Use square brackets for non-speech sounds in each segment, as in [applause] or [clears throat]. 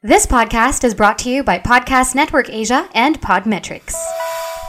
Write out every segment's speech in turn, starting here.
This podcast is brought to you by Podcast Network Asia and Podmetrics.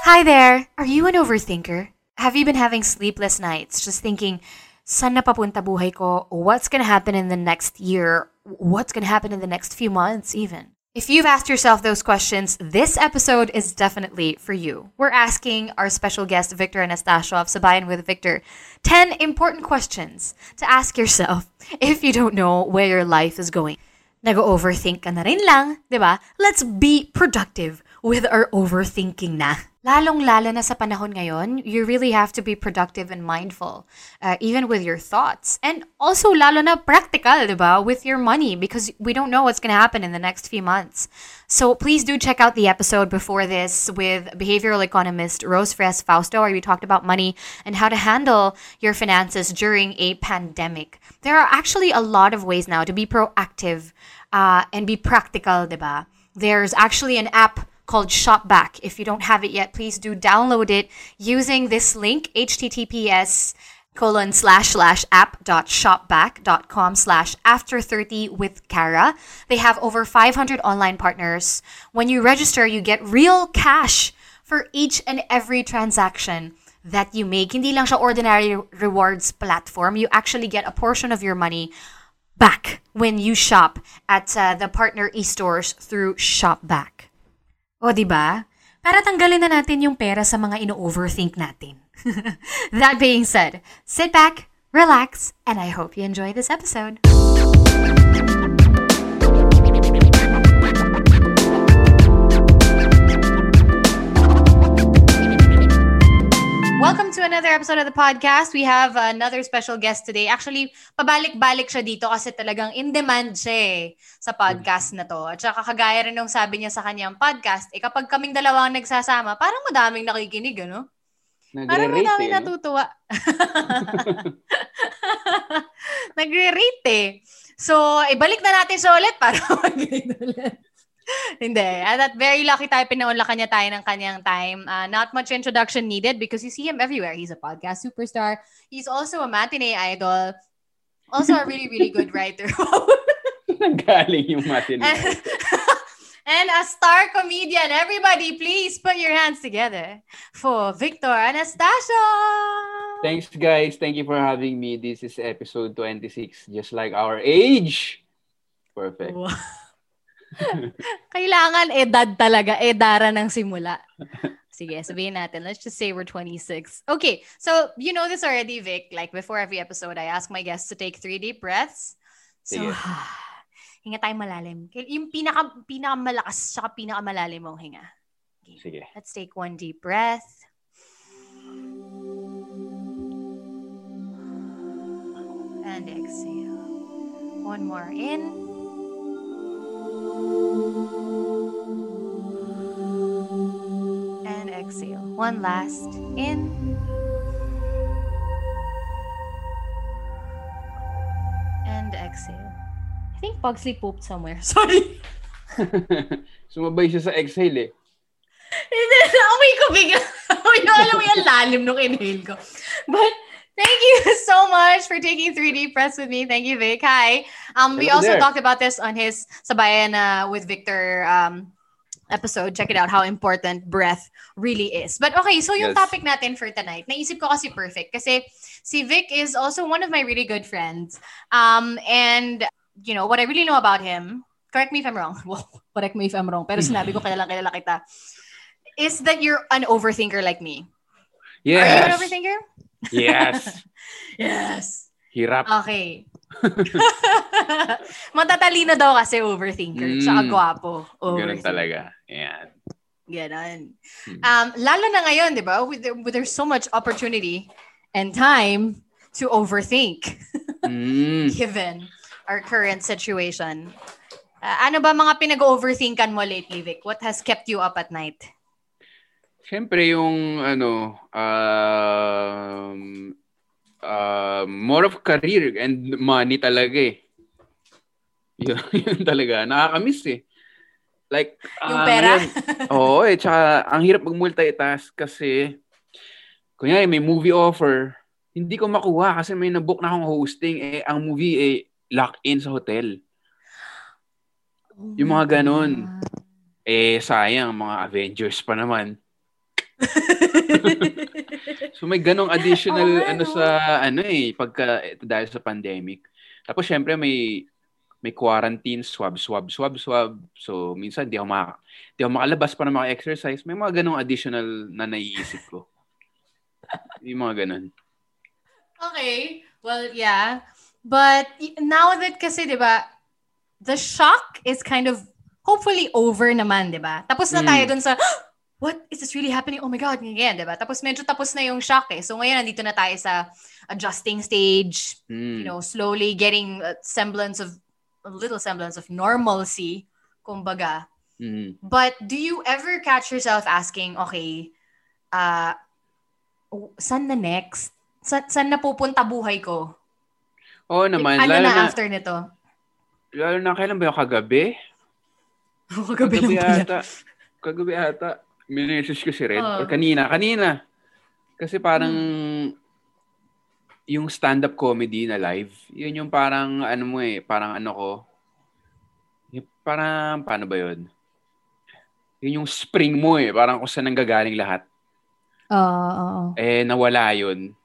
Hi there. Are you an overthinker? Have you been having sleepless nights just thinking, saan na papunta buhay ko? What's going to happen in the next year? What's going to happen in the next few months even? If you've asked yourself those questions, this episode is definitely for you. We're asking our special guest, Victor Anastasio of Sabayan with Victor, 10 important questions to ask yourself [laughs] if you don't know where your life is going. Nag-overthink ka na rin lang, di ba? Let's be productive with our overthinking na. Lalong-lalo na sa panahon ngayon, you really have to be productive and mindful, uh, even with your thoughts. And also, lalo na practical, di ba? With your money, because we don't know what's going to happen in the next few months. So please do check out the episode before this with behavioral economist Rose Fres Fausto, where we talked about money and how to handle your finances during a pandemic. There are actually a lot of ways now to be proactive uh, and be practical, di ba? There's actually an app called Shopback. If you don't have it yet, please do download it using this link, https colon slash slash app dot shopback dot com slash after 30 with Kara. They have over 500 online partners. When you register, you get real cash for each and every transaction that you make. Hindi lang siya ordinary rewards platform. You actually get a portion of your money back when you shop at uh, the partner e-stores through Shopback. O, di ba? Para tanggalin na natin yung pera sa mga ino-overthink natin. [laughs] that being said, sit back, relax, and I hope you enjoy this episode. Welcome to another episode of the podcast. We have another special guest today. Actually, pabalik-balik siya dito kasi talagang in demand siya eh, sa podcast na to. At saka kagaya rin nung sabi niya sa kanyang podcast, eh kapag kaming dalawang nagsasama, parang madaming nakikinig, ano? Parang madaming eh, natutuwa. [laughs] Nagre-rate eh. So, ibalik na natin siya ulit para [laughs] mag-rate ulit. [laughs] Hindi. At that very lucky tayo, pinaunlakan niya tayo ng kanyang time. Uh, not much introduction needed because you see him everywhere. He's a podcast superstar. He's also a matinee idol. Also a really, really good writer. [laughs] Nanggaling yung matinee. and, [laughs] and a star comedian. Everybody, please put your hands together for Victor Anastasio. Thanks, guys. Thank you for having me. This is episode 26, just like our age. Perfect. Wow. [laughs] Kailangan edad talaga, edara ng simula. Sige, sabihin natin. Let's just say we're 26. Okay, so you know this already, Vic. Like before every episode, I ask my guests to take three deep breaths. So, Sige. [sighs] hinga tayo malalim. Yung pinaka, pinaka malakas saka pinaka malalim mong hinga. Sige. Let's take one deep breath. And exhale. One more in. And exhale. One last in. And exhale. I think Pugsley pooped somewhere. [laughs] Sorry. [laughs] Sumabay siya sa exhale eh. Hindi, amoy ko bigla. [laughs] Amoy ko, alam mo yung lalim nung inhale ko. But, thank you [laughs] so much for taking 3 deep breaths with me. Thank you, Vic. Hi. Um, we Hello also there. talked about this on his Sabayan uh, with Victor um, episode. Check it out, how important breath really is. But okay, so yung Yes. topic natin for tonight, naisip ko kasi perfect. Kasi si Vic is also one of my really good friends. Um, and, you know, what I really know about him, correct me if I'm wrong. [laughs] Well, correct me if I'm wrong. Pero sinabi ko kailan kilala kita. Is that you're an overthinker like me. Are you an Yes. overthinker? Yes. [laughs] Yes. Hirap. Okay. [laughs] Matatalino daw kasi overthinker. Mm. Tsaka gwapo. Ganun talaga. Yan. Ganon. Hmm. Um, lalo na ngayon, di ba? With, with there's so much opportunity and time to overthink Mm. [laughs] given our current situation. Uh, ano ba mga pinag-overthinkan mo lately, Vic? What has kept you up at night? Siyempre yung ano, um, uh, more of career and money talaga eh. [laughs] Yun, yun talaga. Nakakamiss eh. Like, Yung ah, pera? [laughs] Oo eh. Tsaka, ang hirap mag-multitask kasi, kunyari may movie offer, hindi ko makuha kasi may nabook na akong hosting. Eh, ang movie eh, lock-in sa hotel. Yung mga ganun. Eh, sayang, mga Avengers pa naman. [laughs] So may ganong additional nga, ano no? sa ano eh pagka ito dahil sa pandemic. Tapos syempre may may quarantine, swab, swab, swab, swab. So minsan di ako maka, di ako makalabas para maka-exercise. May mga ganong additional na naiisip ko. [laughs] Yung mga ganon. Okay. Well, yeah. But now that kasi, di ba, the shock is kind of hopefully over naman, di ba? Tapos na Mm. tayo dun sa, what is this really happening? Oh my God, ganyan, di ba? Tapos medyo tapos na yung shock eh. So ngayon, nandito na tayo sa adjusting stage, Mm. you know, slowly getting a semblance of, a little semblance of normalcy, kumbaga. Mm. But do you ever catch yourself asking, okay, uh, saan na next? Sa, saan na pupunta buhay ko? Oo naman. ano lalo na, na, after nito? lalo na kailan ba yung kagabi? [laughs] Kagabi lang pala. ata. Kagabi ata. Minessage ko si Red. Oo. Or kanina. Kanina. Kasi parang yung stand-up comedy na live, yun yung parang ano mo eh, parang ano ko, yung parang, paano ba yun? Yun yung spring mo eh, parang kung saan nanggagaling lahat. Oo, oo. Eh, nawala yun.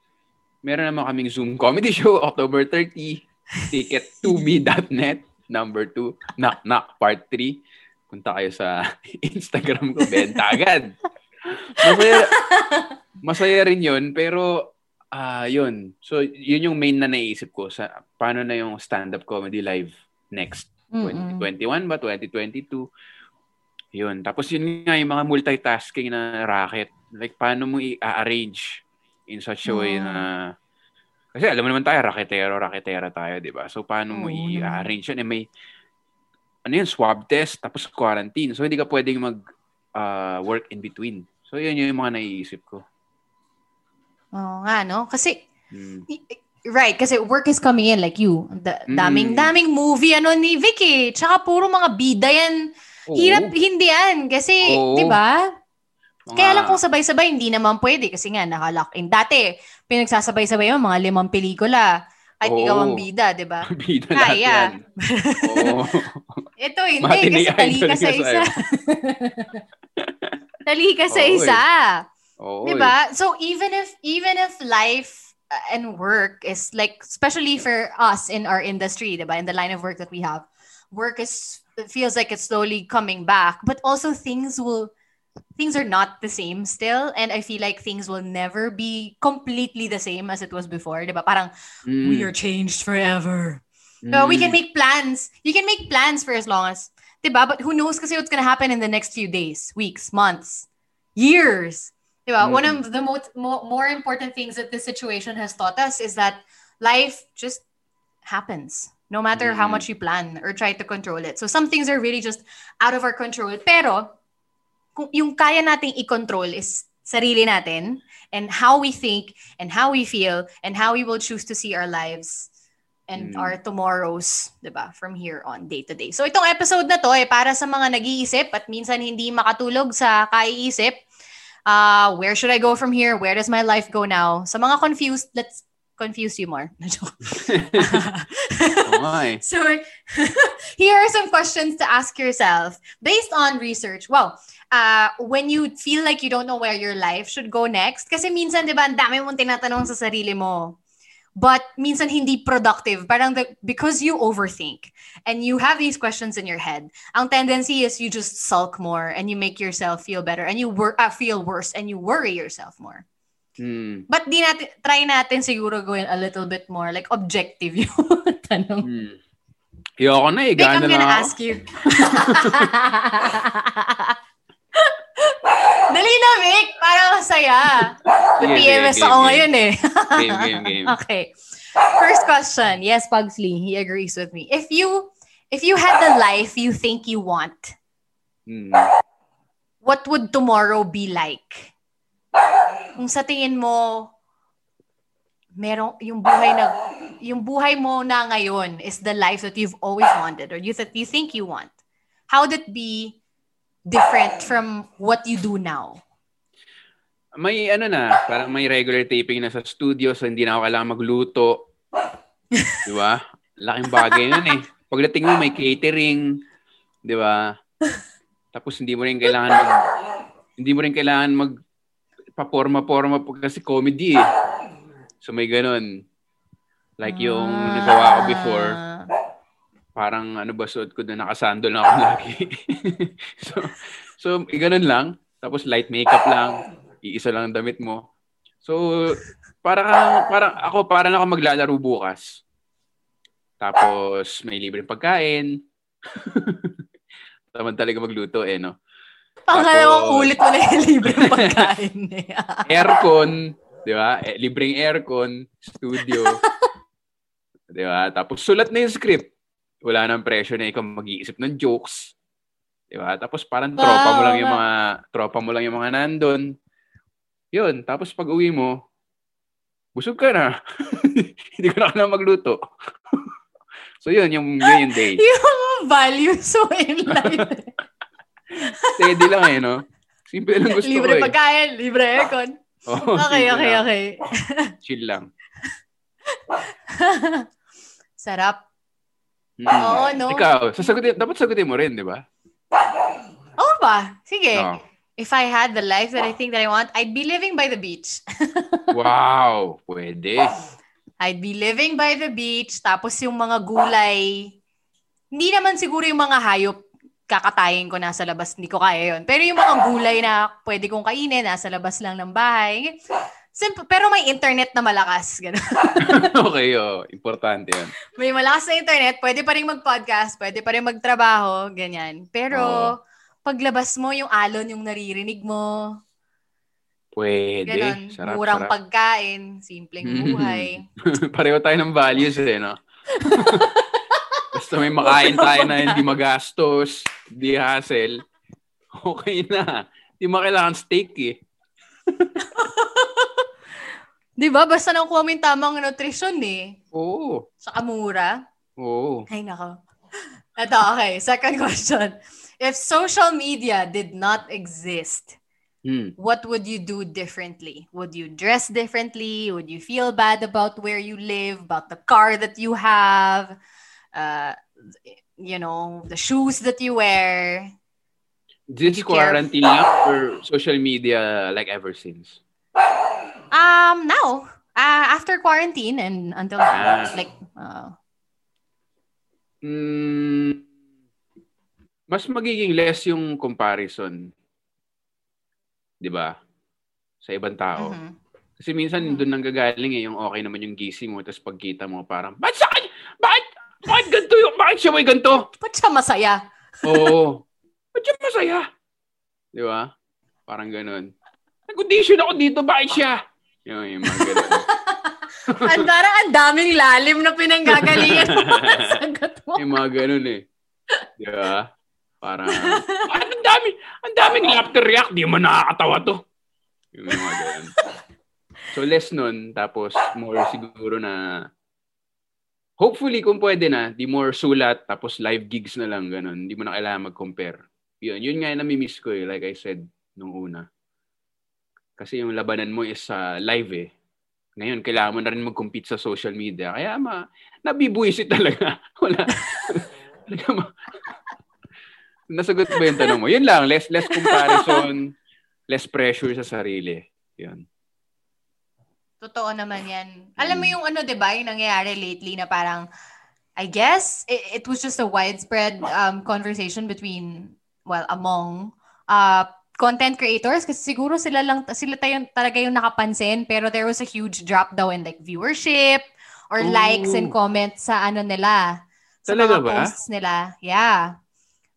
Meron naman kaming Zoom comedy show, [laughs] October 30, ticket to me.net, number 2, knock knock, part 3. Punta kayo sa [laughs] Instagram ko, benta agad. Masaya, masaya rin yun, pero ah yun. So, yun yung main na naisip ko sa paano na yung stand-up comedy live next. Mm-mm. 2021 ba? 2022? Yun. Tapos yun nga, yung mga multitasking na racket. Like, paano mo i-arrange in such a way Mm. na... Kasi alam mo naman tayo, raketero, raketera tayo, di ba? So, paano mo Oo i-arrange yun? Eh, may, ano yun, swab test, tapos quarantine. So, hindi ka pwedeng mag ah, work in between. So, yun yung mga naiisip ko. Oo nga, no? Kasi, Hmm. right, kasi work is coming in like you. Da- Mm. daming, daming movie ano ni Vicky. Tsaka puro mga bida yan. Oo. Hirap, hindi yan. Kasi, di ba? Mga- Kaya lang kung sabay-sabay, hindi naman pwede kasi nga naka-lock-in. Dati, pinagsasabay-sabay mo mga limang pelikula. Kahit ikaw ang bida, di ba? [laughs] Bida Kaya. Oo. [laughs] Ito hindi, Matinee kasi tali [laughs] ka sa isa. tali ka sa isa. Di ba? So even if even if life uh, and work is like especially for us in our industry, di ba? In the line of work that we have, work is it feels like it's slowly coming back, but also things will things are not the same still and I feel like things will never be completely the same as it was before, di ba? Parang Mm. we are changed forever. So we can Mm. make plans. You can make plans for as long as, diba? But who knows kasi what's gonna happen in the next few days, weeks, months, years. Diba? One of the most mo- more important things that this situation has taught us is that life just happens. No matter how Mm. much you plan or try to control it. So some things are really just out of our control. Pero, kung yung kaya nating i-control is sarili natin and how we think and how we feel and how we will choose to see our lives and Mm. our tomorrows, 'di ba? From here on, day to day. So itong episode na to ay para sa mga nag-iisip at minsan hindi makatulog sa kaiisip. Uh, where should I go from here? Where does my life go now? Sa mga confused, let's confuse you more. [laughs] Nga [laughs] eh. [laughs] So, here are some questions to ask yourself based on research. Well, uh, when you feel like you don't know where your life should go next, kasi minsan, di ba, ang dami mong tinatanong sa sarili mo. But minsan hindi productive. Parang the, because you overthink and you have these questions in your head, ang tendency is you just sulk more and you make yourself feel better and you wor- uh, feel worse and you worry yourself more. Hmm. But di natin, try natin siguro gawin a little bit more like objective [laughs] yung tanong. Hmm. Ayoko na eh. I'm gonna na ask you. [laughs] Dali na, Vic. Para masaya. May PMS sige, ako game, ngayon eh. Game, game, game. [laughs] okay. First question. Yes, Pugsley. He agrees with me. If you if you had the life you think you want, Hmm. what would tomorrow be like? Kung sa tingin mo, merong yung buhay na yung buhay mo na ngayon is the life that you've always wanted or you that you think you want. How would it be different from what you do now? May ano na, parang may regular taping na sa studio so hindi na ako kailangan magluto. [laughs] di ba? Laking bagay nun eh. Pagdating mo may catering, di ba? Tapos hindi mo rin kailangan mag hindi mo rin kailangan mag paporma-porma po kasi comedy eh. So may ganun. Like yung nagawa ko before, Ah. Parang ano ba suot ko na nakasandal na ako [laughs] lagi. [laughs] so, so ganun lang. Tapos light makeup lang. Iisa lang ang damit mo. So, para parang ako, para lang ako maglalaro bukas. Tapos, may libreng pagkain. [laughs] Taman talaga magluto eh, no? Ang Tapos- ulit mo na yung libre pagkain eh. Aircon, di ba? Eh, libreng aircon, studio. di ba? Tapos, sulat na yung script. Wala nang pressure na ikaw mag-iisip ng jokes. Di ba? Tapos, parang tropa mo lang yung mga, tropa mo lang yung mga nandun. Yun. Tapos, pag uwi mo, busog ka na. [laughs] Hindi ko na kailangan magluto. [laughs] so, yun, yung, yun yung day. [laughs] yung values mo in life. Steady lang eh, no? Simple lang gusto libre ko eh. pagkain, libre aircon. Oo, Okay, okay, lang. okay. Chill lang. Sarap. Mm. Oo, no? Ikaw, sasagutin, dapat sagutin mo rin, di ba? Oo ba? Sige. Oo. If I had the life that I think that I want, I'd be living by the beach. [laughs] Wow, pwede. I'd be living by the beach, tapos yung mga gulay, hindi naman siguro yung mga hayop, kakatayin ko nasa labas, hindi ko kaya yun. Pero yung mga gulay na pwede kong kainin, nasa labas lang ng bahay. Simple, pero may internet na malakas. [laughs] Okay, oh, importante yan. may malakas na internet, pwede pa rin mag-podcast, pwede pa rin magtrabaho, ganyan. Pero, Oo. paglabas mo, yung alon yung naririnig mo, Pwede. Sarap, murang sarap. pagkain, simpleng buhay. [laughs] Pareho tayo ng values eh, no? [laughs] Basta may makain tayo na hindi magastos, hindi hassle, okay na. Hindi mo kailangan steak eh. Di ba? Basta nakuha mo yung tamang nutrition eh. Oo. Saka mura. Oo. Ay, nako. Ito, okay. Second [laughs] question. If social media did not exist, Hmm. what would you do differently? Would you dress differently? Would you feel bad about where you live, about the car that you have, uh, you know, the shoes that you wear? This you care? quarantine lang or social media like ever since? Um, now, uh, after quarantine and until now, Ah. like, uh, Mm, mas magiging less yung comparison. 'Di ba? Sa ibang tao. mhm. Kasi minsan Mhm. doon nang gagaling eh, yung okay naman yung gising mo, tapos pagkita mo parang, bakit sa akin? Bakit? Bakit ganito yung, bakit siya may ganito? ba't siya masaya? Oo. Ba't siya masaya? Di ba? Parang ganun. Nag-audition ako dito, bakit siya? Yung, yung mga ganun. [laughs] Ang parang ang daming lalim na pinanggagalingan mo sa [laughs] sagot mo. yung mga ganun eh. Di ba? Parang, "Bakit ang dami, ang daming laughter react, di mo nakakatawa to. Yung mga ganun. So less nun, tapos more siguro na hopefully kung pwede na, di more sulat, tapos live gigs na lang, ganun. Hindi mo na kailangan mag-compare. Yun, yun nga yung namimiss ko eh, like I said nung una. Kasi yung labanan mo is sa live eh. Ngayon, kailangan mo na rin mag-compete sa social media. Kaya ma, nabibuisit [laughs] talaga. Wala. Nasagot ba yung tanong mo? Yun lang, less less comparison, less pressure sa sarili. Yun. Totoo naman yan. Alam mo yung ano, di ba, yung nangyayari lately na parang, I guess, it, it was just a widespread um, conversation between, well, among uh, content creators kasi siguro sila lang, sila tayo talaga yung nakapansin pero there was a huge drop daw in like viewership or Oh. likes and comments sa ano nila. Sa Talaga mga ba? posts nila. Yeah.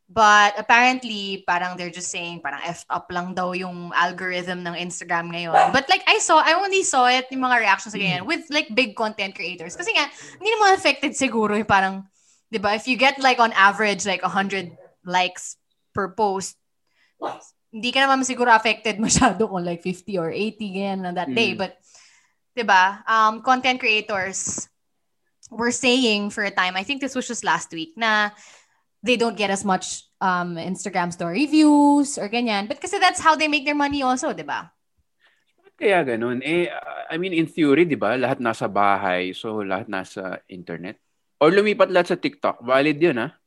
But apparently, parang they're just saying, parang effed up lang daw yung algorithm ng Instagram ngayon. But like, I saw, I only saw it, yung mga reactions sa ganyan, with like big content creators. Kasi nga, hindi naman affected siguro yung parang, di ba, if you get like on average, like 100 likes per post, hindi ka naman siguro affected [laughs] masyado kung like 50 or 80 ganyan on that day. Mm. But, di ba, um, content creators were saying for a time, I think this was just last week, na they don't get as much um, Instagram story views or ganyan. But kasi that's how they make their money also, di ba? Kaya ganun. Eh, I mean, in theory, di ba, lahat nasa bahay, so lahat nasa internet. Or lumipat lahat sa TikTok. Valid yun, ha?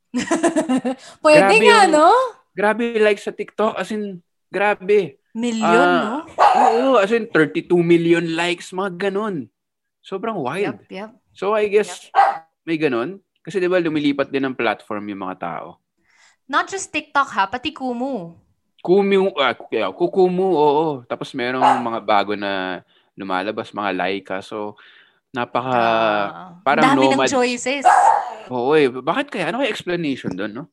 [laughs] Pwede Grabe nga, yung- no? Grabe like sa TikTok. As in, grabe. Million, Ah, no? Oo, as in 32 million likes, mga ganun. Sobrang wild. Yep, yep. So I guess may ganun. Kasi 'di ba lumilipat din ng platform yung mga tao. Not just TikTok ha, pati Kumu. Kumu, ah, kaya, kukumu, oo. Tapos merong mga bago na lumalabas, mga Laika. So napaka Ah, parang dami nomad. ng choices. Oo eh. Bakit kaya? Ano kaya explanation doon, no?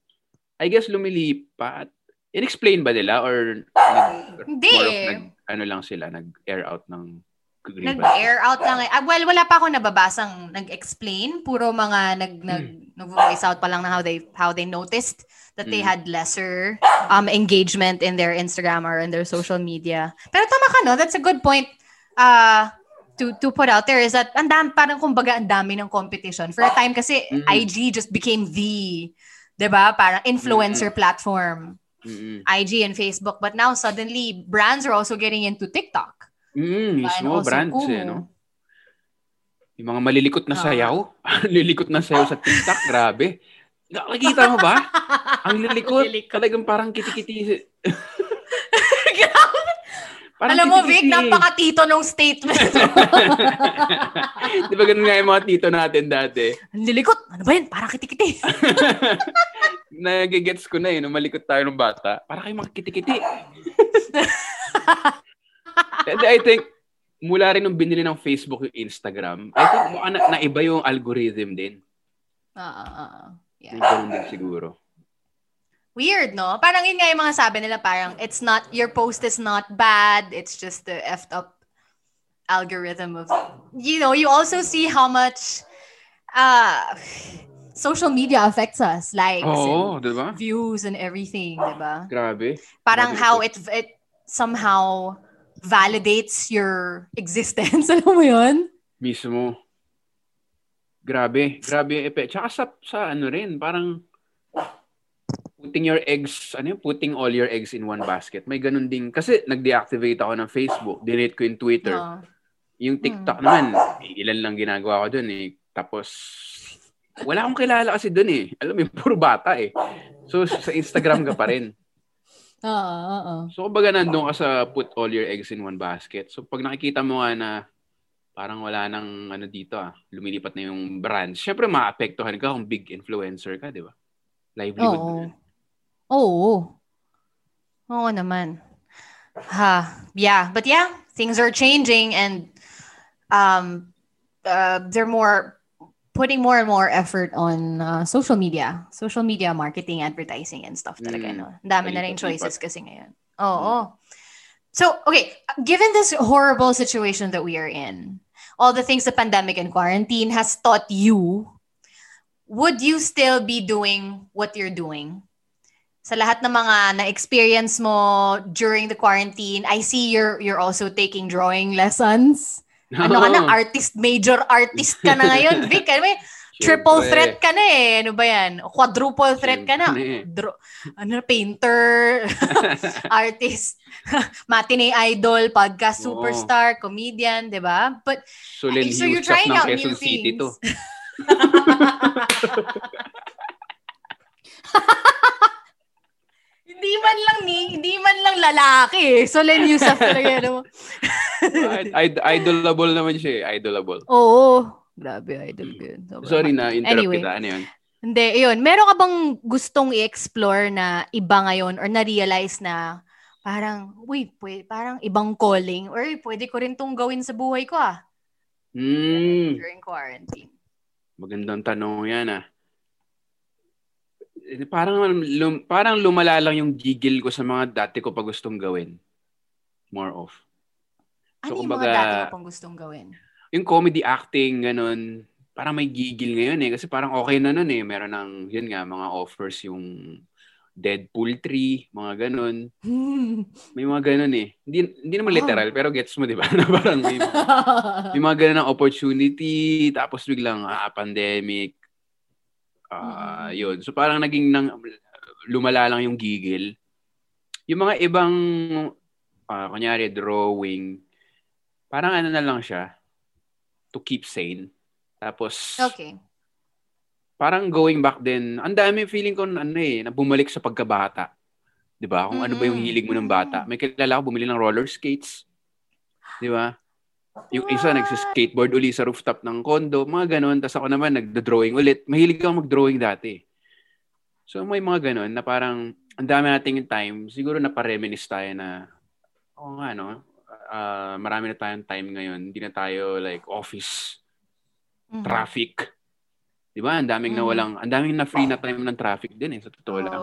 I guess lumilipat. In-explain ba nila or nag, Hindi more of nag, ano lang sila, nag-air out ng grievance? Nag-air out lang. Ah, well, wala pa ako nababasang nag-explain. Puro mga nag, nag, nag-voice out pa lang na how they, how they noticed that they Mm. had lesser um, engagement in their Instagram or in their social media. Pero tama ka, no? That's a good point uh, to to put out there is that ang dami, parang kumbaga ang dami ng competition. For a time kasi Mhm. IG just became the, 'di ba? Parang influencer platform. Mm-mm. IG and Facebook. But now suddenly brands are also getting into TikTok. Mm, mismo, brands Kumu. eh, no? Yung mga malilikot na Ah. sayaw. [laughs] lilikot na sayaw sa TikTok, grabe. Nakikita mo ba? [laughs] Ang lilikot. Lilikot. Talagang parang kitikiti. [laughs] Parang Alam mo, Vic, kitikiti. napaka-tito nung statement. [laughs] Di ba ganun nga yung mga tito natin dati? Ang lilikot. Ano ba yun? Parang kitikiti. [laughs] Nagigets ko na eh, nung malikot tayo ng bata. Para kayo mga kitikiti. [laughs] And I think, mula rin nung binili ng Facebook yung Instagram, I think mukha na, naiba yung algorithm din. Ah, ah, ah. Yung Yeah. ganun din siguro. Weird, no? Parang yun nga yung mga sabi nila, parang it's not, your post is not bad. It's just the effed up algorithm of, you know, you also see how much uh, social media affects us. Likes and ba? views and everything, di ba? Grabe. Parang Grabe how it, it somehow validates your existence. [laughs] Alam mo yun? Mismo. Grabe. Grabe yung epekto. Tsaka sa, sa ano rin, parang putting your eggs, ano yun, putting all your eggs in one basket. May ganun din. Kasi nag-deactivate ako ng Facebook. Delete ko yung Twitter. No. Yung TikTok naman, ilan lang ginagawa ko dun eh. Tapos, wala akong kilala kasi dun eh. Alam mo, puro bata eh. So, sa Instagram ka pa rin. [laughs] Oo, oo. So, kumbaga nandun ka sa put all your eggs in one basket. So, pag nakikita mo nga na parang wala nang ano dito ah, lumilipat na yung brand, syempre maapektuhan ka kung big influencer ka, di ba? Livelihood Oo. yun. Oo. Oo naman. Ha. Yeah. But yeah, things are changing and um, uh, they're more putting more and more effort on uh, social media. Social media marketing, advertising, and stuff talaga. Mm. No? Dami na rin choices kasi ngayon. Oo. So, okay, given this horrible situation that we are in, all the things the pandemic and quarantine has taught you, would you still be doing what you're doing? Sa lahat ng mga na-experience mo during the quarantine, I see you're you're also taking drawing lessons. [laughs] Ano ka na, artist, major artist ka na ngayon, Vic. Ano? Triple Syempre. threat ka na eh. Ano ba yan? Quadruple threat ka na. Dro- ano, painter, [laughs] artist, [laughs] matinee idol, podcast Oo. superstar, comedian, di ba? But Sulen So you're trying ng out Quezon new City things. to. Hindi man lang ni, hindi man lang lalaki. So Len Yusuf talaga mo. Id- id- idolable naman siya eh. Idolable. Oo. Grabe, idol ko yun. Sobrang Sorry na, interrupt Anyway. kita. Ano yun? Hindi, yun. Meron ka bang gustong i-explore na iba ngayon or na-realize na parang, uy, pwede, parang ibang calling or "Uy, pwede ko rin tong gawin sa buhay ko ah Hmm. during quarantine. Magandang tanong yan ah. Eh, parang lum, parang lumala lang yung gigil ko sa mga dati ko pa gustong gawin. More of. Ano so, yung kumbaga, mga dati mo pang gustong gawin? Yung comedy acting, ganun, parang may gigil ngayon eh. Kasi parang okay na nun eh. Meron ng, yun nga, mga offers yung Deadpool 3, mga ganun. [laughs] May mga ganun eh. Hindi, hindi naman literal, oh. pero gets mo, di ba? [laughs] na parang may, [laughs] may mga ganun ng opportunity, tapos biglang ah, pandemic. Uh, yun. So parang naging nang, lumala lang yung gigil. Yung mga ibang, uh, kunyari, drawing, parang ano na lang siya, to keep sane. Tapos, okay parang going back din, ang dami feeling ko ano eh, na bumalik sa pagkabata. 'Di ba? Kung mm-hmm. ano ba yung hilig mo ng bata. May kilala ko bumili ng roller skates. 'Di ba? Yung isa nagsi-skateboard uli sa rooftop ng condo, mga ganun. Tapos ako naman nagdo-drawing ulit. Mahilig ako mag-drawing dati. So may mga ganun na parang ang dami nating time. Siguro na pa-reminisce tayo na oh nga no, uh, marami na tayong time ngayon. Hindi na tayo like office, mm-hmm. traffic, 'Di ba? Ang daming mm. nawalang, ang daming na free na time ng traffic din eh, sa totoo oh. lang.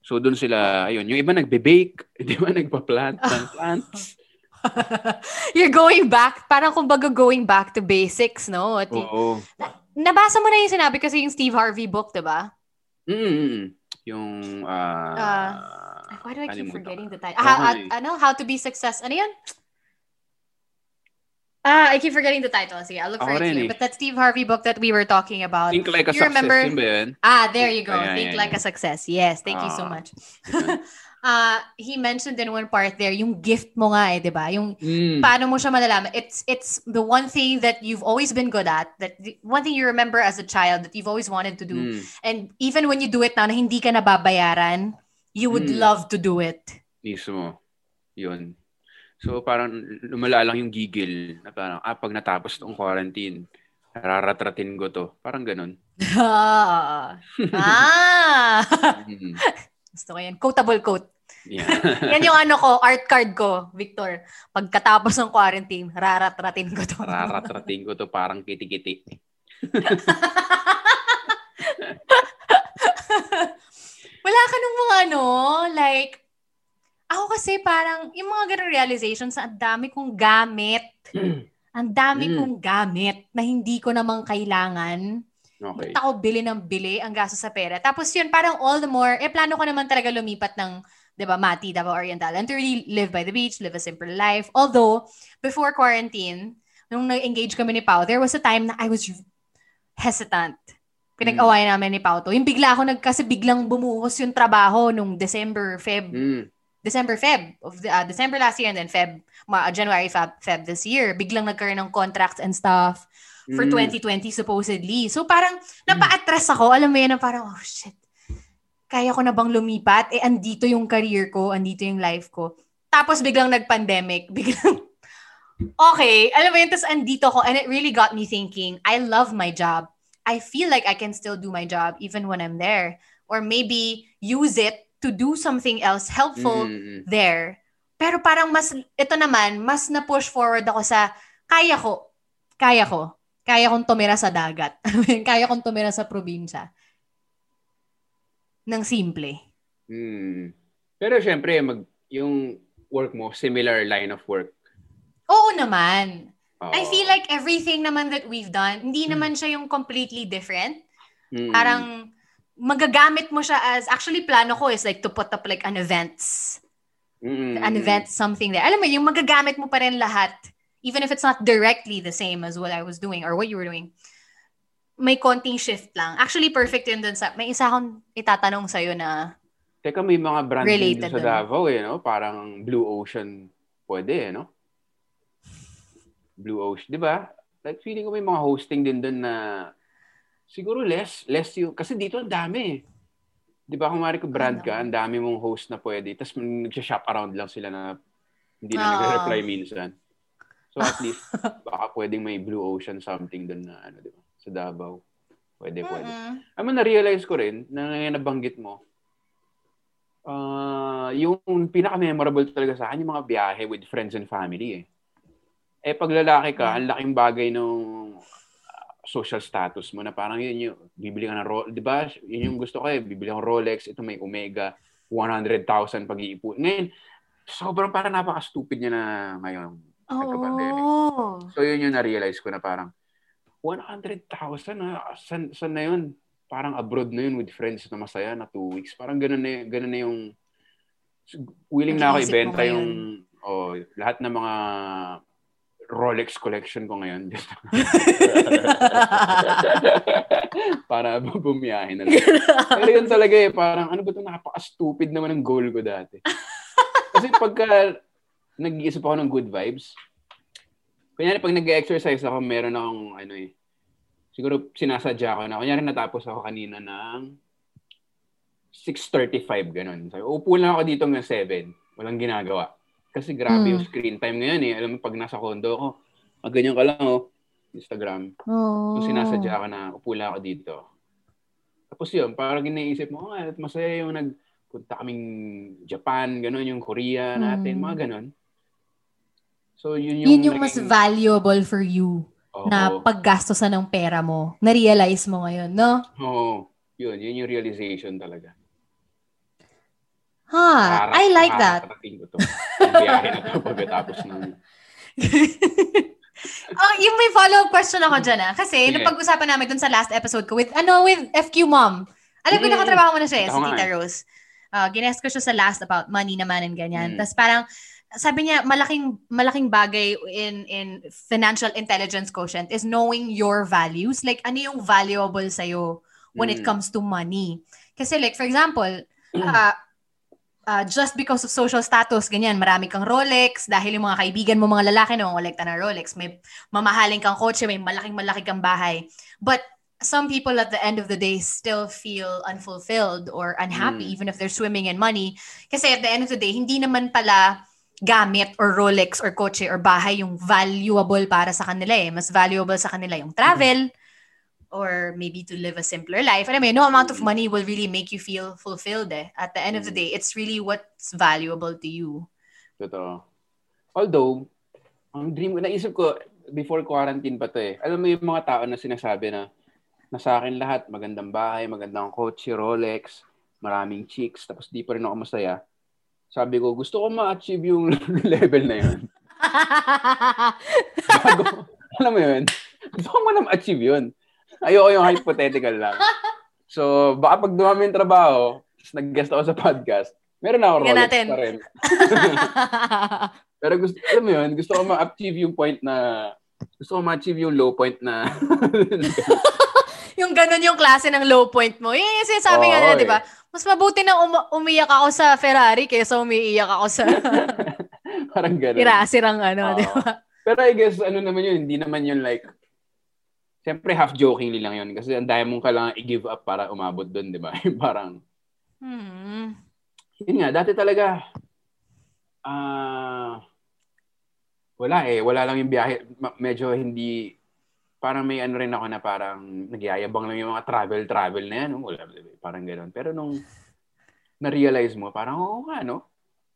So doon sila, ayun, yung iba nagbe-bake, [laughs] 'di ba? Nagpa-plant ng plants. [laughs] You're going back, parang kumbaga going back to basics, no? At Oo. Na, nabasa mo na yung sinabi kasi yung Steve Harvey book, 'di ba? Mm. Yung uh, uh, why do I keep forgetting the title? Oh, how, uh, ano? How to be success. Ano 'yun? Ah, I keep forgetting the title. Sige, I'll look for oh, it here. But that Steve Harvey book that we were talking about. Think like a you success. Remember? Ah, there you go. Think yeah, like yeah. a success. Yes, thank ah. you so ah. much. [laughs] uh, he mentioned in one part there, yung gift mo nga eh, di ba? Yung mm. paano mo siya malalaman. It's, it's the one thing that you've always been good at, that one thing you remember as a child that you've always wanted to do. Mm. And even when you do it now na hindi ka nababayaran, you would mm. love to do it. Mismo. Yun. So parang lumala lang yung gigil na parang, ah, pag natapos tong quarantine, raratratin ko to. Parang ganun. [laughs] ah! ah! [laughs] mm. [laughs] Gusto ko yan. Quotable quote. Yeah. [laughs] yan yung ano ko, art card ko, Victor. Pagkatapos ng quarantine, raratratin ko to. raratratin ko to parang kiti-kiti. [laughs] Wala ka nung mga ano, like, ako kasi parang, yung mga ganong realizations, ang dami kong gamit. [clears throat] ang dami mm. kong gamit na hindi ko namang kailangan. Okay. Ba't ako bili ng bili ang gasto sa pera. Tapos yun, parang all the more, eh plano ko naman talaga lumipat ng, di ba, Mati, Davao Oriental, and to really live by the beach, live a simple life. Although, before quarantine, nung nag-engage kami ni Pao, there was a time na I was hesitant. Pinag-awayan mm. namin ni Pao to. Yung bigla ako nag, kasi biglang bumuhos yung trabaho nung December, Feb. Mm. December, Feb of the, uh, December last year and then Feb, uh, January, Feb, Feb this year. Biglang nagkaroon ng contracts and stuff for mm. 2020 supposedly. So parang napa-atras ako. Alam mo yan, parang, oh shit, kaya ko na bang lumipat? Eh, andito yung career ko, andito yung life ko. Tapos biglang nag-pandemic, [laughs] biglang, okay, alam mo yun, tapos andito ko, and it really got me thinking, I love my job. I feel like I can still do my job even when I'm there. Or maybe use it to do something else helpful mm-hmm. there. Pero parang mas, ito naman, mas na-push forward ako sa, kaya ko, kaya ko, kaya kong tumira sa dagat. [laughs] kaya kong tumira sa probinsya. Nang simple. Mm. Pero syempre, mag, yung work mo, similar line of work. Oo naman. Oh. I feel like everything naman that we've done, hindi hmm. naman siya yung completely different. Mm. Parang, magagamit mo siya as, actually plano ko is like to put up like an events. Mm. An event, something there. Alam mo, yung magagamit mo pa rin lahat, even if it's not directly the same as what I was doing or what you were doing, may konting shift lang. Actually, perfect yun dun sa, may isa akong itatanong sa'yo na Teka, may mga brand related sa Davao eh, no? Parang Blue Ocean pwede eh, no? Blue Ocean, di ba? Like, feeling ko may mga hosting din dun na Siguro less. Less yung, kasi dito ang dami. Di ba kung mari ko brand ka, ang dami mong host na pwede. Tapos nagsha-shop around lang sila na hindi na oh. nagre-reply minsan. So at least, [laughs] baka pwedeng may Blue Ocean something doon na ano, di ba? Sa Davao. Pwede, mm-hmm. pwede. Ano na-realize ko rin, na ngayon nabanggit mo, uh, yung pinaka-memorable talaga sa akin, yung mga biyahe with friends and family eh. Eh, pag lalaki ka, ang laking bagay nung social status mo na parang yun yung bibili ka ng Rolex, 'di ba? Yun yung gusto ko eh, bibili ng Rolex, ito may Omega 100,000 pag-iipon. Ngayon, sobrang parang napaka-stupid niya na ngayon. Oh. So yun yung na-realize ko na parang 100,000 na san, san na yun? Parang abroad na yun with friends na masaya na two weeks. Parang ganun na, ganun na yung willing na ako ibenta yung oh, lahat ng mga Rolex collection ko ngayon. [laughs] [laughs] para bumiyahin na lang. Pero yun talaga eh, parang ano ba ito, napaka-stupid naman ng goal ko dati. [laughs] Kasi pagka nag-iisip ako ng good vibes, kunyari pag nag-exercise ako, meron akong ano eh, siguro sinasadya ko na. Kunyari natapos ako kanina ng 6.35, ganun. Sabi, upo lang ako dito ng 7. Walang ginagawa. Kasi grabe Mm. yung screen time ngayon eh. Alam mo, pag nasa condo ako, mag ganyan ka lang oh, Instagram. Oh. So sinasadya ka na, upo lang ako dito. Tapos yun, parang iniisip mo, oh, masaya yung nagpunta kaming Japan, gano'n, yung Korea natin, Mm. mga gano'n. So yun yung... Yun yung mas valuable for you Oo. na paggastosan ng pera mo. Na-realize mo ngayon, no? Oo. Yun, yun yung realization talaga. Ha, Harap- I like that. harapin ko to. Biyahe na to pagkatapos ng... [laughs] Oh, yung may follow-up question ako dyan ah. Kasi Sige. napag-usapan namin dun sa last episode ko with, ano, with FQ Mom. Alam ko Mm. nakatrabaho mo na siya eh, si Tita eh. Rose. Uh, ginest ko siya sa last about money naman and ganyan. Mm. Tapos parang, sabi niya, malaking malaking bagay in in financial intelligence quotient is knowing your values. Like, ano yung valuable sa'yo when it Mm. comes to money. Kasi like, for example, uh, uh, just because of social status, ganyan, marami kang Rolex, dahil yung mga kaibigan mo, mga lalaki na mangolekta ng Rolex, may mamahaling kang kotse, may malaking-malaki kang bahay. But some people at the end of the day still feel unfulfilled or unhappy Mm. even if they're swimming in money. Kasi at the end of the day, hindi naman pala gamit or Rolex or kotse or bahay yung valuable para sa kanila eh. Mas valuable sa kanila yung travel or maybe to live a simpler life. Alam mo, no amount of money will really make you feel fulfilled eh. At the end of the day, it's really what's valuable to you. Totoo. Although, ang dream ko, naisip ko, before quarantine pa to eh. Alam mo yung mga tao na sinasabi na, na sa akin lahat, magandang bahay, magandang kotse, Rolex, maraming chicks, tapos di pa rin ako masaya. Sabi ko, gusto ko ma-achieve yung [laughs] level na yun. [laughs] Bago, alam mo yun, gusto ko muna ma-achieve yun. Ayoko yung hypothetical lang. So, baka pag dumami yung trabaho, tapos nag-guest ako sa podcast, meron na ako Rolex natin. pa rin. [laughs] Pero gusto, alam mo yun, gusto ko ma-achieve yung point na, gusto ko ma-achieve yung low point na, yung ganun yung klase ng low point mo. Yun yung sinasabi nga Oo, na, di ba? Mas mabuti na um- umiyak ako sa Ferrari kaysa umiiyak ako sa [laughs] parang gano'n. irasirang ano, Oo. di ba? Pero I guess, ano naman yun, hindi naman yun like, Siyempre, half-jokingly lang yun. Kasi ang dami mong kailangan i-give up para umabot doon, di ba? [laughs] Parang, Hmm. yun nga, dati talaga, ah, wala eh. Wala lang yung biyahe. Medyo hindi, parang may ano rin ako na parang nagyayabang lang yung mga travel-travel na yan. no? Wala, parang gano'n. Pero nung na-realize mo, parang, oo nga, no?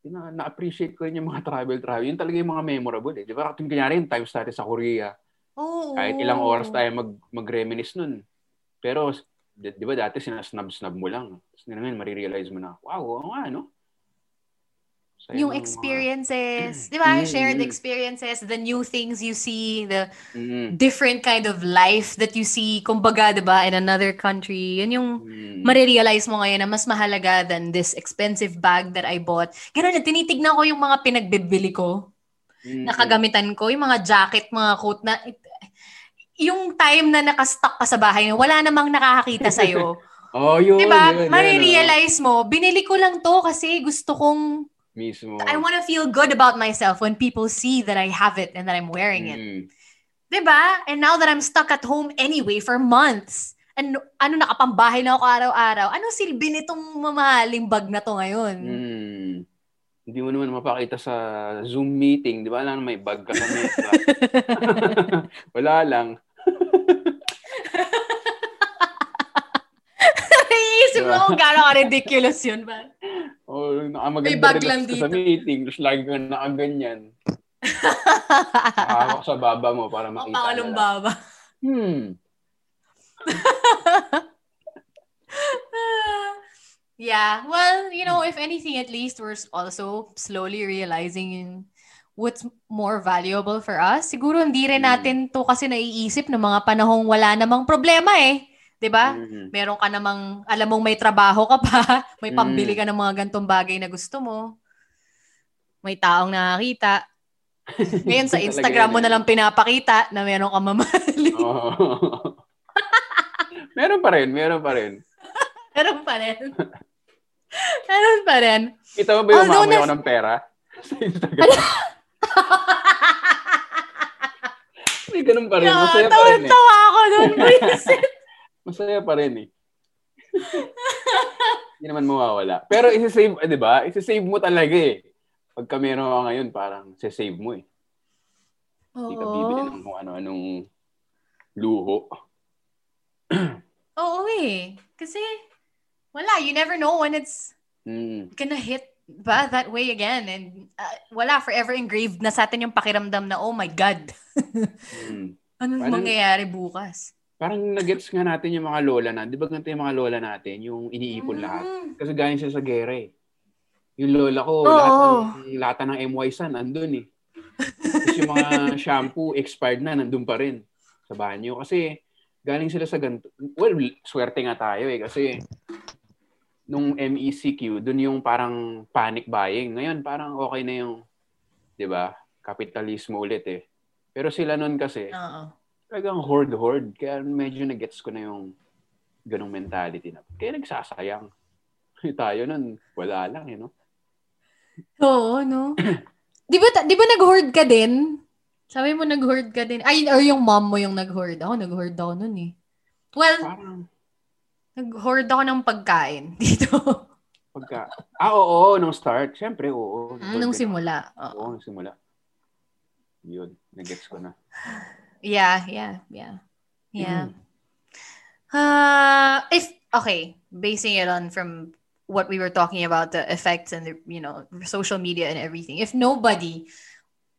Na, na-appreciate ko rin yung mga [laughs] travel-travel. Yun talaga yung mga memorable eh. Di ba? Kung kanyari yung times natin sa Korea, Oo. kahit ilang oras tayo mag, mag-reminisce nun. Pero, di, di ba dati sinasnab-snab mo lang. Tapos ngayon, marirealize mo na, wow, oo nga, no? Saya yung ng mga- experiences, [clears throat] di ba? Mm, Shared mm. experiences, the new things you see, the Mm, different kind of life that you see, kumbaga, di ba, in another country. Yun yung mm, marirealize mo ngayon na mas mahalaga than this expensive bag that I bought. Ganun, tinitignan ko yung mga pinagbibili ko. mm, nakagamitan ko, yung mga jacket, mga coat na, yung time na nakastock ka sa bahay, wala namang nakakakita sa'yo. [laughs] Oh, yun, diba? yun, yun, Marirealize mo, binili ko lang to kasi gusto kong, oh. Mismo. I want to feel good about myself when people see that I have it and that I'm wearing it. Mm, Diba? And now that I'm stuck at home anyway for months, and ano, nakapambahay na ako araw-araw, ano silbi nitong mamahaling bag na to ngayon? mm. Hindi mo naman mapakita sa Zoom meeting. Di ba? Alam may bag ka mesa. [laughs] [laughs] Wala lang. Iisip mo Diba? kung gaano ka ridiculous yun ba? Oh, May nakamaganda lang ka sa dito. meeting. Tapos lagi ka nakaganyan. Nakahawak sa baba mo para makita pangalong nila. baba. Hmm. [laughs] yeah. Well, you know, if anything, at least we're also slowly realizing in what's more valuable for us. Siguro hindi rin Mm. natin to kasi naiisip ng mga panahong wala namang problema eh. 'Di ba? Mhm. Meron ka namang, alam mong may trabaho ka pa, [laughs] may pambili ka ng mga gantong bagay na gusto mo. May taong nakakita. Ngayon sa Instagram mo eh. na lang pinapakita na meron ka mamali. Oo. [laughs] meron pa rin, meron pa rin. [laughs] meron pa rin. meron pa rin. Kita mo ba yung Although mamoy nas- ako ng pera? Sa Instagram. May ganun pa rin. Masaya pa rin eh. Tawa ako doon, Vincent. Masaya pa rin eh. Hindi naman mawawala. Pero isi-save, eh, di ba? Isi-save mo talaga eh. Pagka meron ka ngayon, parang save mo eh. Hindi ka bibili ng kung ano-anong luho. [clears throat] Oo eh. Kasi, wala, you never know when it's Mm. gonna hit ba that way again. And uh, wala, forever engraved na sa atin yung pakiramdam na, oh my God, Mm. [laughs] anong Parang- mangyayari bukas? Parang nagets nga natin yung mga lola na. Di ba ganito yung mga lola natin? Yung iniipon lahat. Mm. Kasi galing siya sa gera eh. Yung lola ko, Oo. lahat ng, lahat ng MY San, andun eh. Tapos yung mga [laughs] shampoo, expired na, nandun pa rin sa banyo. Kasi galing sila sa ganito. Well, swerte nga tayo eh. Kasi nung MECQ, dun yung parang panic buying. Ngayon, parang okay na yung, di ba, kapitalismo ulit eh. Pero sila nun kasi, Oo. Talagang hoard-hoard. Kaya medyo na-gets ko na yung ganong mentality na. Kaya nagsasayang. Tayo nun, wala lang, you know? Oo, no? [clears throat] di ba, di ba nag-hoard ka din? Sabi mo nag-hoard ka din. Ay, or yung mom mo yung nag-hoard. Ako, nag-hoard ako nun eh. Well, Parang, nag-hoard ako ng pagkain [laughs] dito. pagka... Ah, oo, nung start. Siyempre, oo. Nung simula. Oo. Oo, nung simula. Yun, nag-gets ko na. Yeah, yeah, yeah. Yeah. Mm. Uh, if, okay, basing it on from what we were talking about, the effects and the, you know, social media and everything. If nobody,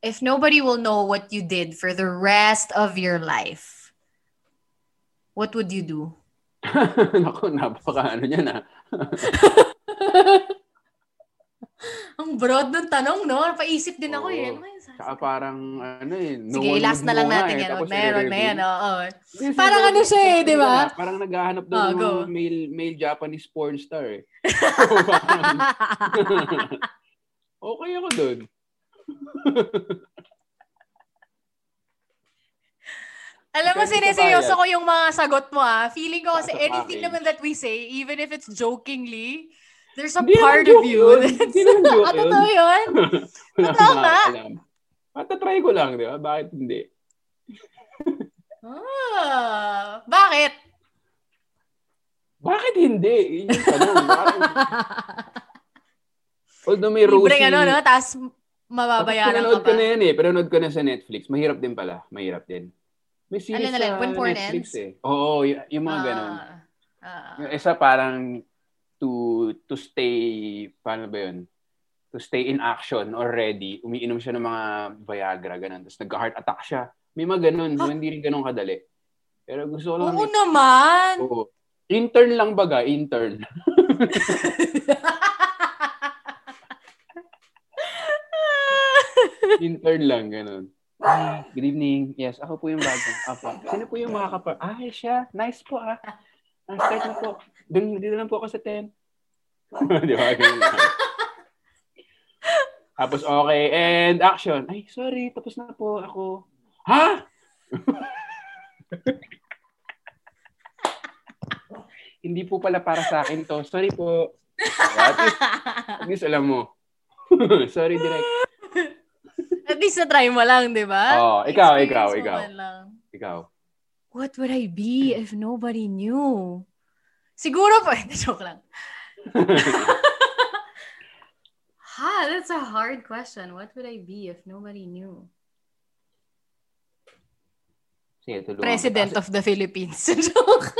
if nobody will know what you did for the rest of your life, what would you do? [laughs] Naku, napaka ano na. [laughs] Ang broad ng tanong, no? Paisip din ako eh. Oo. Ano? Saka parang, ano eh, no Sige, last na lang natin eh. yan. Tapos Wag na yan. Oo. Hindi, Parang ano siya eh, di ba? Parang naghahanap doon Ah, ng male, male Japanese porn star eh. [laughs] [laughs] Okay ako doon. [laughs] Alam mo, sineseryoso ko yung mga sagot mo ah. Feeling ko kasi anything naman that we say, even if it's jokingly, there's a Hindi part of you yun. [laughs] that's... Hindi naman joke [laughs] Ah, yun. totoo yun? [laughs] Totoo alam. Matatry ko lang, di ba? Bakit hindi? Ah, bakit? Bakit hindi? Yun yung tanong. Bakit? Although may rosy... Libreng ano, no? Tapos mababayaran ka pinanood pa. ko na yan eh. Pinanood ko na sa Netflix. Mahirap din pala. Mahirap din. May series Alin, alin? sa Netflix ends? eh. Oo, y- yung mga Ah, ganun. ah. Yung isa parang to to stay, paano ba yun? To stay in action or ready. Umiinom siya ng mga Viagra, ganun. Tapos nagka-heart attack siya. May mga ganun. Huh? Hindi rin ganun kadali. Pero gusto ko lang. Oo naman. Oo. Intern lang baga, intern. [laughs] intern lang, ganun. Hi, good evening. Yes, ako po yung bagong. Apo. Sino po yung mga kapar? Ah, siya. Nice po ah. Ah, start na po. Dun, dito lang po ako sa 10. [laughs] Di ba? Tapos okay, and action. Ay, sorry, tapos na po ako. Ha? [laughs] Hindi po pala para sa akin to. Sorry po. At least, at least alam mo. [laughs] sorry, direct. At least na-try mo lang, di ba? Oo, ikaw, Experience ikaw, ikaw. Ikaw. What would I be if nobody knew? Siguro po, [laughs] joke lang. [laughs] ha, that's a hard question. What would I be if nobody knew? Sige, tulungan. President Kasi of the Philippines. [laughs] joke.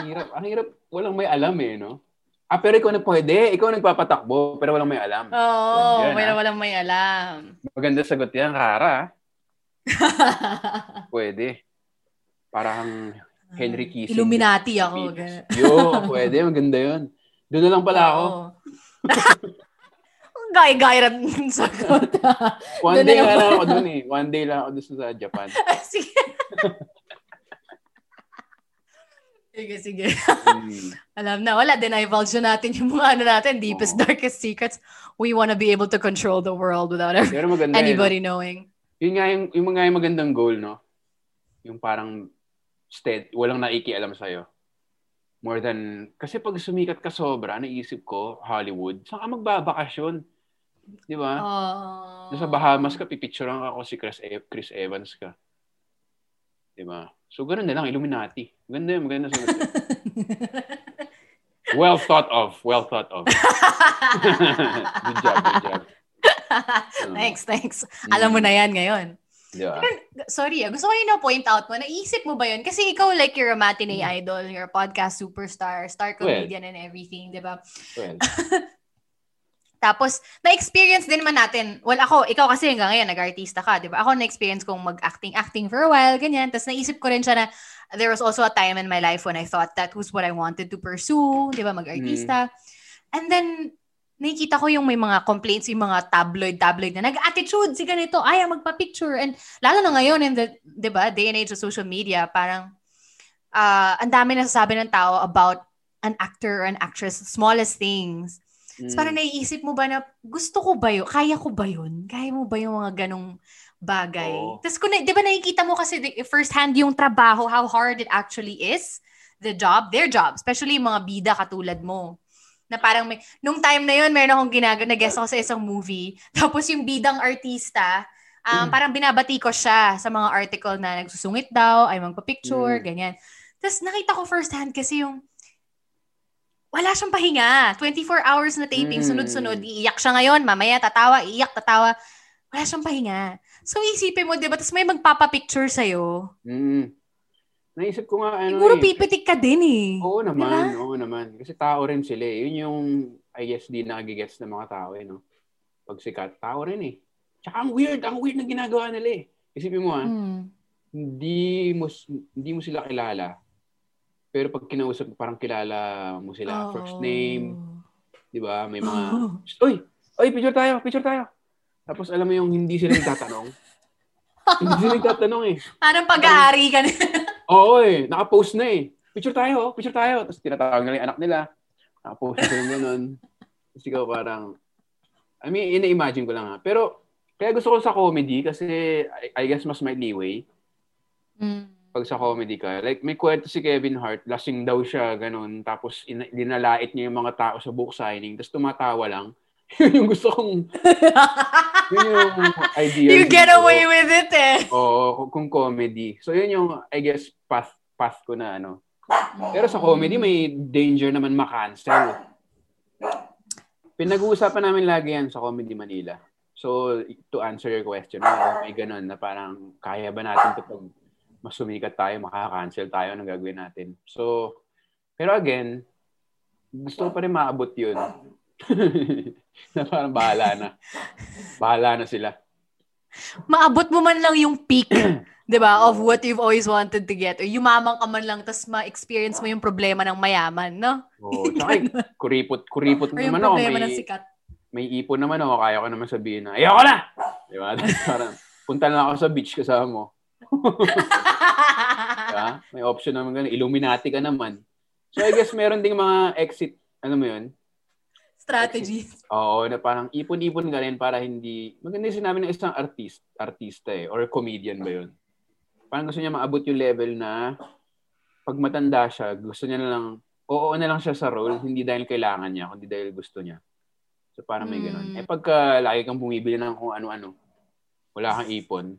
Ang hirap. Ang hirap. Walang may alam eh, no? Ah, pero ikaw na pwede. Ikaw nagpapatakbo, pero walang may alam. Oo, Yan, pero ah. walang may alam. Maganda sagot yan, Kara. Pwede. Parang Henry Kissinger. Illuminati ako. Yo, pwede. Maganda yun. Doon na lang pala ako. [laughs] Ang gaya-gaya ng [laughs] sagot. One Doon na day lang ako doon eh. One day lang ako doon sa Japan. [laughs] sige. sige, sige. Hmm. Alam na, wala. Dinivulge na natin yung mga ano natin, deepest, Oo. darkest secrets. We want to be able to control the world without ever- maganda eh, no? anybody knowing. Yun nga yung, yung mga yung magandang goal, no? Yung parang stead, walang naikialam sa'yo. More than, kasi pag sumikat ka sobra, naisip ko, Hollywood, saan ka magbabakasyon? Di ba? Oh. Nasa Bahamas ka, pipicturean ka ako si Chris, E- Chris Evans ka. Di ba? So, ganun na lang, Illuminati. Maganda yun, maganda sa [laughs] Well thought of. Well thought of. [laughs] good job, good job. [laughs] thanks, thanks. Alam mo na yan ngayon. Di ba? Sorry, ah, gusto ko yung na-point out mo. Naisip mo ba yun? Kasi ikaw, like, you're a matinee idol, you're a podcast superstar, star Hmm. Well. comedian and everything, di ba? Well, [laughs] Tapos, na-experience din man natin. Well, ako, ikaw kasi hanggang ngayon, nag-artista ka, di ba? Ako, na-experience kong mag-acting-acting for a while, ganyan. Tapos, naisip ko rin siya na there was also a time in my life when I thought that was what I wanted to pursue, di ba? Mag-artista. And then, nakikita ko yung may mga complaints, yung mga tabloid-tabloid na nag-attitude si ganito, ayaw magpa-picture. And lalo na ngayon in the, di ba, day and age of social media, parang ah ang dami nasasabi ng tao about an actor or an actress, smallest things. Tapos parang mm, naiisip mo ba na, gusto ko ba yun? Kaya ko ba yun? Kaya mo ba yung mga ganong bagay? Oo. Tapos kung, na- di ba nakikita mo kasi first hand yung trabaho, how hard it actually is, the job, their job, especially mga bida katulad mo. Na parang may, nung time na yun, meron akong ginagawa, nag-guest ako sa isang movie. [laughs] Tapos yung bidang artista, um, Mm. parang binabati ko siya sa mga article na nagsusungit daw, ay magpa-picture, Mm. ganyan. Tapos nakita ko first hand kasi yung wala siyang pahinga. 24 hours na taping, Mm. sunod-sunod. Iiyak siya ngayon, mamaya tatawa, iiyak, tatawa. Wala siyang pahinga. So isipin mo, di ba? Tapos may magpapapicture sa'yo. mm. Naisip ko nga, ano Siguro eh. pipitik ka din eh. Oo naman, Diba? oo naman. Kasi tao rin sila eh. Yun yung, I guess, di nagigets ng mga tao eh, no? Pag sikat, tao rin eh. Tsaka ang weird, ang weird na ginagawa nila eh. Isipin mo ah, Hmm. hindi mo hindi mo sila kilala. Pero pag kinausap mo, parang kilala mo sila. First Oh. name, di ba? May mga, [laughs] Uy! Uy, picture tayo! Picture tayo! Tapos alam mo yung hindi sila nagtatanong. [laughs] hindi sila nagtatanong eh. Parang pag-aari ka na. Oo eh, naka-post na eh. Picture tayo, picture tayo. Tapos tinatawag nila yung anak nila. Naka-post na yung ganun. Tapos ikaw parang, I mean, ina-imagine ko lang ha. Pero, kaya gusto ko sa comedy kasi I, I guess mas may leeway Hmm. pag sa comedy ka. Like, may kwento si Kevin Hart, lasing daw siya, ganun. Tapos, ina- dinalait niya yung mga tao sa book signing. Tapos, tumatawa lang. [laughs] yun yung gusto kong, [laughs] yun yung idea. you get away with it eh. Oo, kung- kung comedy. So, yun yung, I guess, path, path ko na, ano. Pero sa comedy, may danger naman makancel. Pinag-uusapan namin lagi yan sa Comedy Manila. So, to answer your question, may ganun na parang kaya ba natin ito pag mas sumikat tayo, makaka-cancel tayo, anong gagawin natin? So, pero again, gusto ko pa rin maabot yun. [laughs] na parang bahala na. Bahala na sila. Maabot mo man lang yung peak, [clears throat] 'di ba, of what you've always wanted to get. Or yumamang ka man lang tas ma-experience mo yung problema ng mayaman, no? Oo, [laughs] tsaka kuripot, kuripot Or yung naman ako. problema May, ng sikat. may ipon naman ako, kaya ko naman sabihin na, ayoko na! Di ba? [laughs] Parang, punta na ako sa beach kasama mo. Diba? May option naman ganun. Illuminati ka naman. So, I guess meron ding mga exit, ano mo yun? Strategies. [laughs] Oo, na parang ipon-ipon ka rin para hindi, maganda yung sinabi ng isang artist, artista eh, or comedian ba yun? Parang gusto niya maabot yung level na pag matanda siya, gusto niya na lang, oo na lang siya sa role, hindi dahil kailangan niya, kundi dahil gusto niya. So parang may ganun. Mm. Eh pagka lagi kang bumibili ng kung ano-ano, wala kang ipon,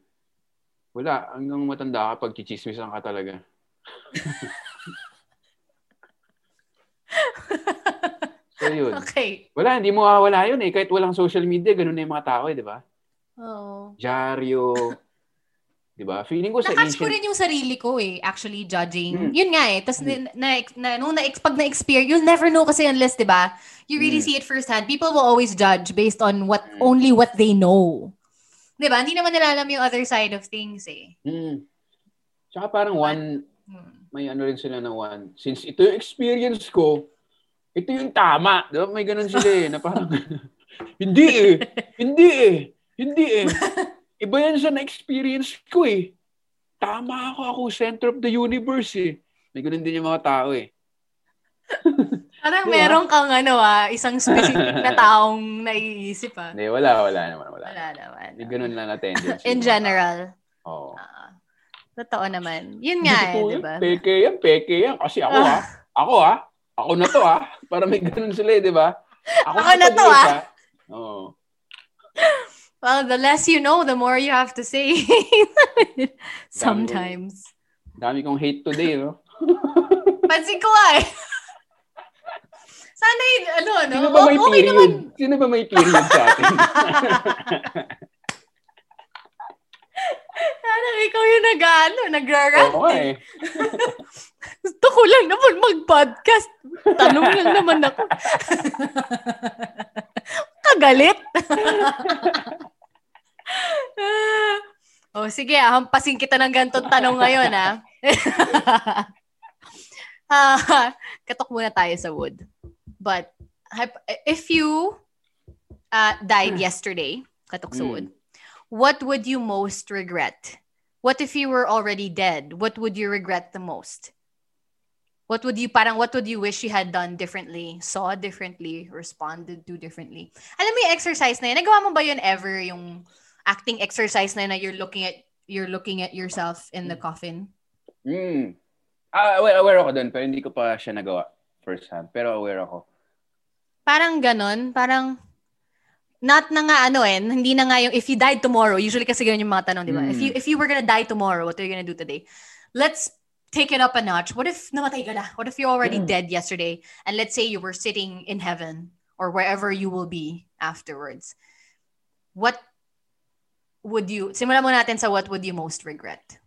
wala, hanggang matanda ka, pag chichismisan ka talaga. [laughs] so yun. [laughs] Okay. Wala, hindi mo mawawala yun eh. Kahit walang social media, ganun na yung mga tao eh, di ba? Oo. Dyaryo. [laughs] di ba? Feeling ko sa Nakatch ko ancient... rin yung sarili ko eh, actually judging. Mm. Yun nga eh. Tapos na, na, na, nung na, pag na-experience, you'll never know kasi unless, di ba? You really Mm. see it firsthand. People will always judge based on what Mm. only what they know. Di ba? Hindi naman nila alam yung other side of things eh. Mm. Tsaka parang one, Hmm. may ano rin sila na one. Since ito yung experience ko, ito yung tama. Di ba? May ganun sila eh, na parang, [laughs] hindi eh, hindi eh, hindi eh. [laughs] Iba yan sa na-experience ko eh. Tama ako, ako center of the universe eh. May ganun din yung mga tao eh. [laughs] Parang Diba? meron kang ano ah, isang specific na taong naiisip ah. Hindi, wala, wala naman, wala. Wala naman. Hindi ganun lang na tendency. In general. Oo. ah, totoo naman. Yun nga eh, di ba? Peke yan, peke yan. Kasi ako ah. Ako ah. Ako na to ah. Para may ganun sila eh, di ba? Ako na to, ah. Oo. Well, the less you know, the more you have to say. [laughs] Sometimes. Dami kong hate today, no? [laughs] Pansin ko eh. Sana yun, ano, no? Sino ba may okay period? naman. Sino ba may period sa atin? [laughs] Sana ikaw yung nag-ano, nagrarant. Oo nga eh. Gusto ko lang naman mag-podcast. Tanong lang naman ako. Kagalit. oh, sige, hampasin kita ng gantong tanong ngayon, ah. [laughs] Ah, katok muna tayo sa wood. But, if you uh, died yesterday, katok sa Mm. wood, what would you most regret? What if you were already dead? What would you regret the most? What would you parang what would you wish you had done differently, saw differently, responded to differently? Alam mo yung exercise na yun, nagawa mo ba yun ever yung acting exercise na yun na you're looking at you're looking at yourself in the coffin? Mm. Ah, aware, aware ako doon, pero hindi ko pa siya nagawa first hand. Pero aware ako. Parang ganon, parang not na nga ano eh, hindi na nga yung if you died tomorrow, usually kasi ganyan yung mga tanong, di ba? Mm. If you if you were gonna die tomorrow, what are you gonna do today? Let's take it up a notch. What if namatay ka na? What if you're already Mm. dead yesterday? And let's say you were sitting in heaven or wherever you will be afterwards. What would you, simulan mo natin sa what would you most regret?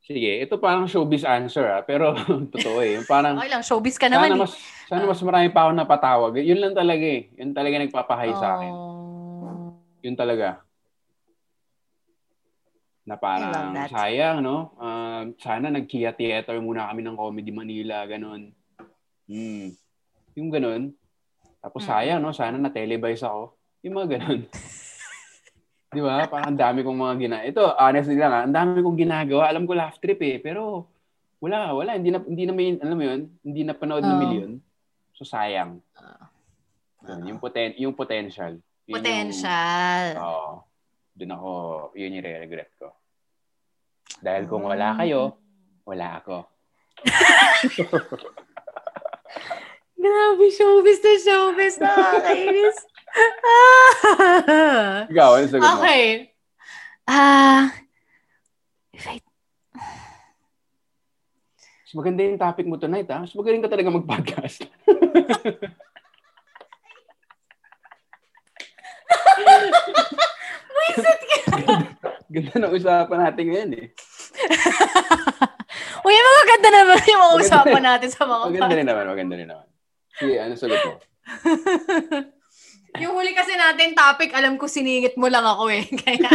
Sige, ito parang showbiz answer ah, pero [laughs] totoo eh. Yung Parang Okay lang, showbiz ka sana naman. mas sana mas marami pa ako napatawag. Yun lang talaga eh. Yun talaga nagpapahay eh. sa akin. Oh. Yun talaga. Na parang sayang, no? Um, sana nag-Kia Theater muna kami ng Comedy Manila, ganun. Hmm. Yung ganun. Tapos Mm. sayang, no? Sana na-televise ako. Yung mga ganun. [laughs] Di ba? Parang ang dami kong mga gina... Ito, honestly lang ah, ang dami kong ginagawa. Alam ko laugh trip eh, pero wala, wala. Hindi na, hindi na may, alam mo yun, hindi na panood ng Oo. milyon. So sayang. Ah. Yun, yung, poten yung potential. Yun Potential. Oo. Doon ako, yun yung regret ko. Dahil kung wala kayo, wala ako. [laughs] Grabe, showbiz na showbiz. Nakakainis. Ikaw, ano sagot mo? okay. Ah, if I Mas maganda yung topic mo tonight, ha? Mas magaling ka talaga mag-podcast. [laughs] Wisit ka. Ganda ng usapan natin ngayon, eh. [laughs] Uy, mga ganda naman yung mga usapan natin sa mga Maganda rin naman, maganda rin naman. Sige, ano sagot mo? [laughs] yung huli kasi natin topic, alam ko siningit mo lang ako eh. [laughs] Kaya,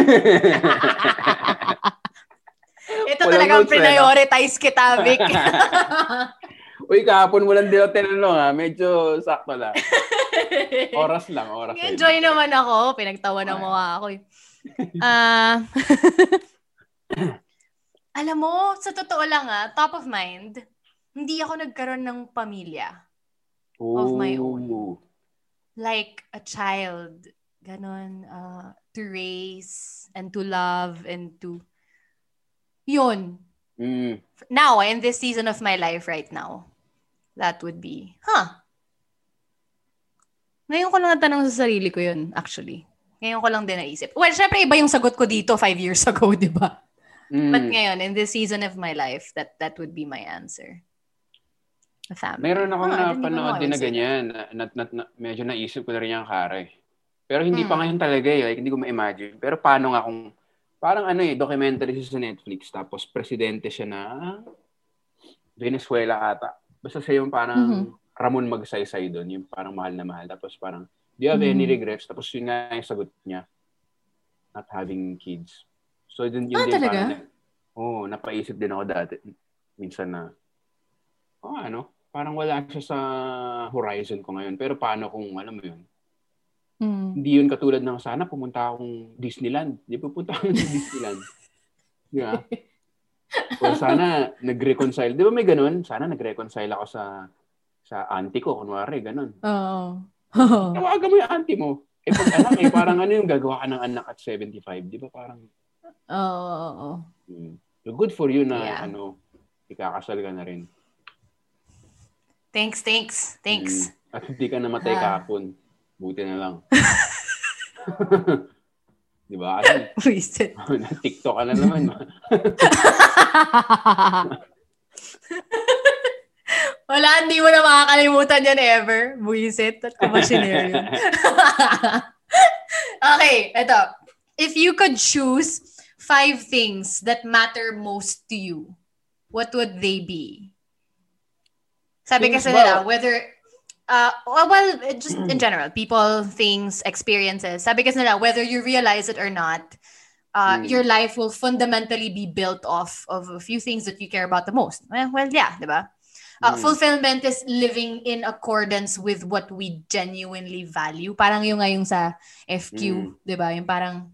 ito Walang talagang eh, prioritize kita, Vic. Uy, kahapon mo lang din tinanong, ha? Medyo sakto lang. Oras lang, oras lang. Enjoy naman ako. Pinagtawa ng mga ako eh. Ah. [laughs] alam mo, sa totoo lang ah, top of mind, hindi ako nagkaroon ng pamilya. of my own. Like a child. Ganon. Uh, to raise and to love and to... Yun. Mm. Now, in this season of my life right now, that would be, huh? Ngayon ko lang natanong sa sarili ko yun, actually. Ngayon ko lang din naisip. Well, syempre iba yung sagot ko dito five years [laughs] ago, di ba? Mm. But ngayon, in this season of my life, that that would be my answer. A family. Meron akong know napanood din na ganyan. Na, na, na, na- medyo naisip ko na rin yung kare. Pero hindi pa Hmm. ngayon talaga eh. Like, hindi ko ma-imagine. Pero paano nga kung, parang ano eh, documentary siya sa Netflix. Tapos presidente siya na Venezuela ata. Basta siya yung parang Mhm. Ramon Magsaysay doon. Yung parang mahal na mahal. Tapos parang, do you have any Mhm. regrets? Tapos yun nga yung sagot niya. Not having kids. So, dun, yun Ah, din talaga? parang, oo, napaisip din ako dati. Minsan na, oh, ano, parang wala siya sa horizon ko ngayon. Pero paano kung, alam mo yun, Mm. hindi yun katulad ng sana pumunta akong Disneyland. Di pupunta ako sa [laughs] Disneyland. Di ba? O sana nag-reconcile. Di ba may ganun? Sana nag-reconcile ako sa sa auntie ko, kunwari, ganun. Oo. [laughs] Tawagan mo yung auntie mo. Eh pag anak, eh, parang ano yung gagawa ka ng anak at 75. Di ba parang, Oo, oo, oo. hmm. so good for you na, Yeah. ano, ikakasal ka na rin. Thanks, thanks, thanks. Hmm. At hindi ka namatay Ah. kahapon. Buti na lang. [laughs] [laughs] Di ba? Wasted. TikTok ka na naman. Wala, hindi mo na makakalimutan yan ever. Buisit at kumasiner yun. [laughs] okay, eto. If you could choose five things that matter most to you, what would they be? Sabi Things kasi nila, whether, uh, well, well, just in general, people, things, experiences. Sabi kasi nila, whether you realize it or not, uh, Mm. your life will fundamentally be built off of a few things that you care about the most. Well, well yeah, di ba? Uh, Mm. Fulfillment is living in accordance with what we genuinely value. Parang yung ngayong sa FQ, Mm. di ba? Yung parang,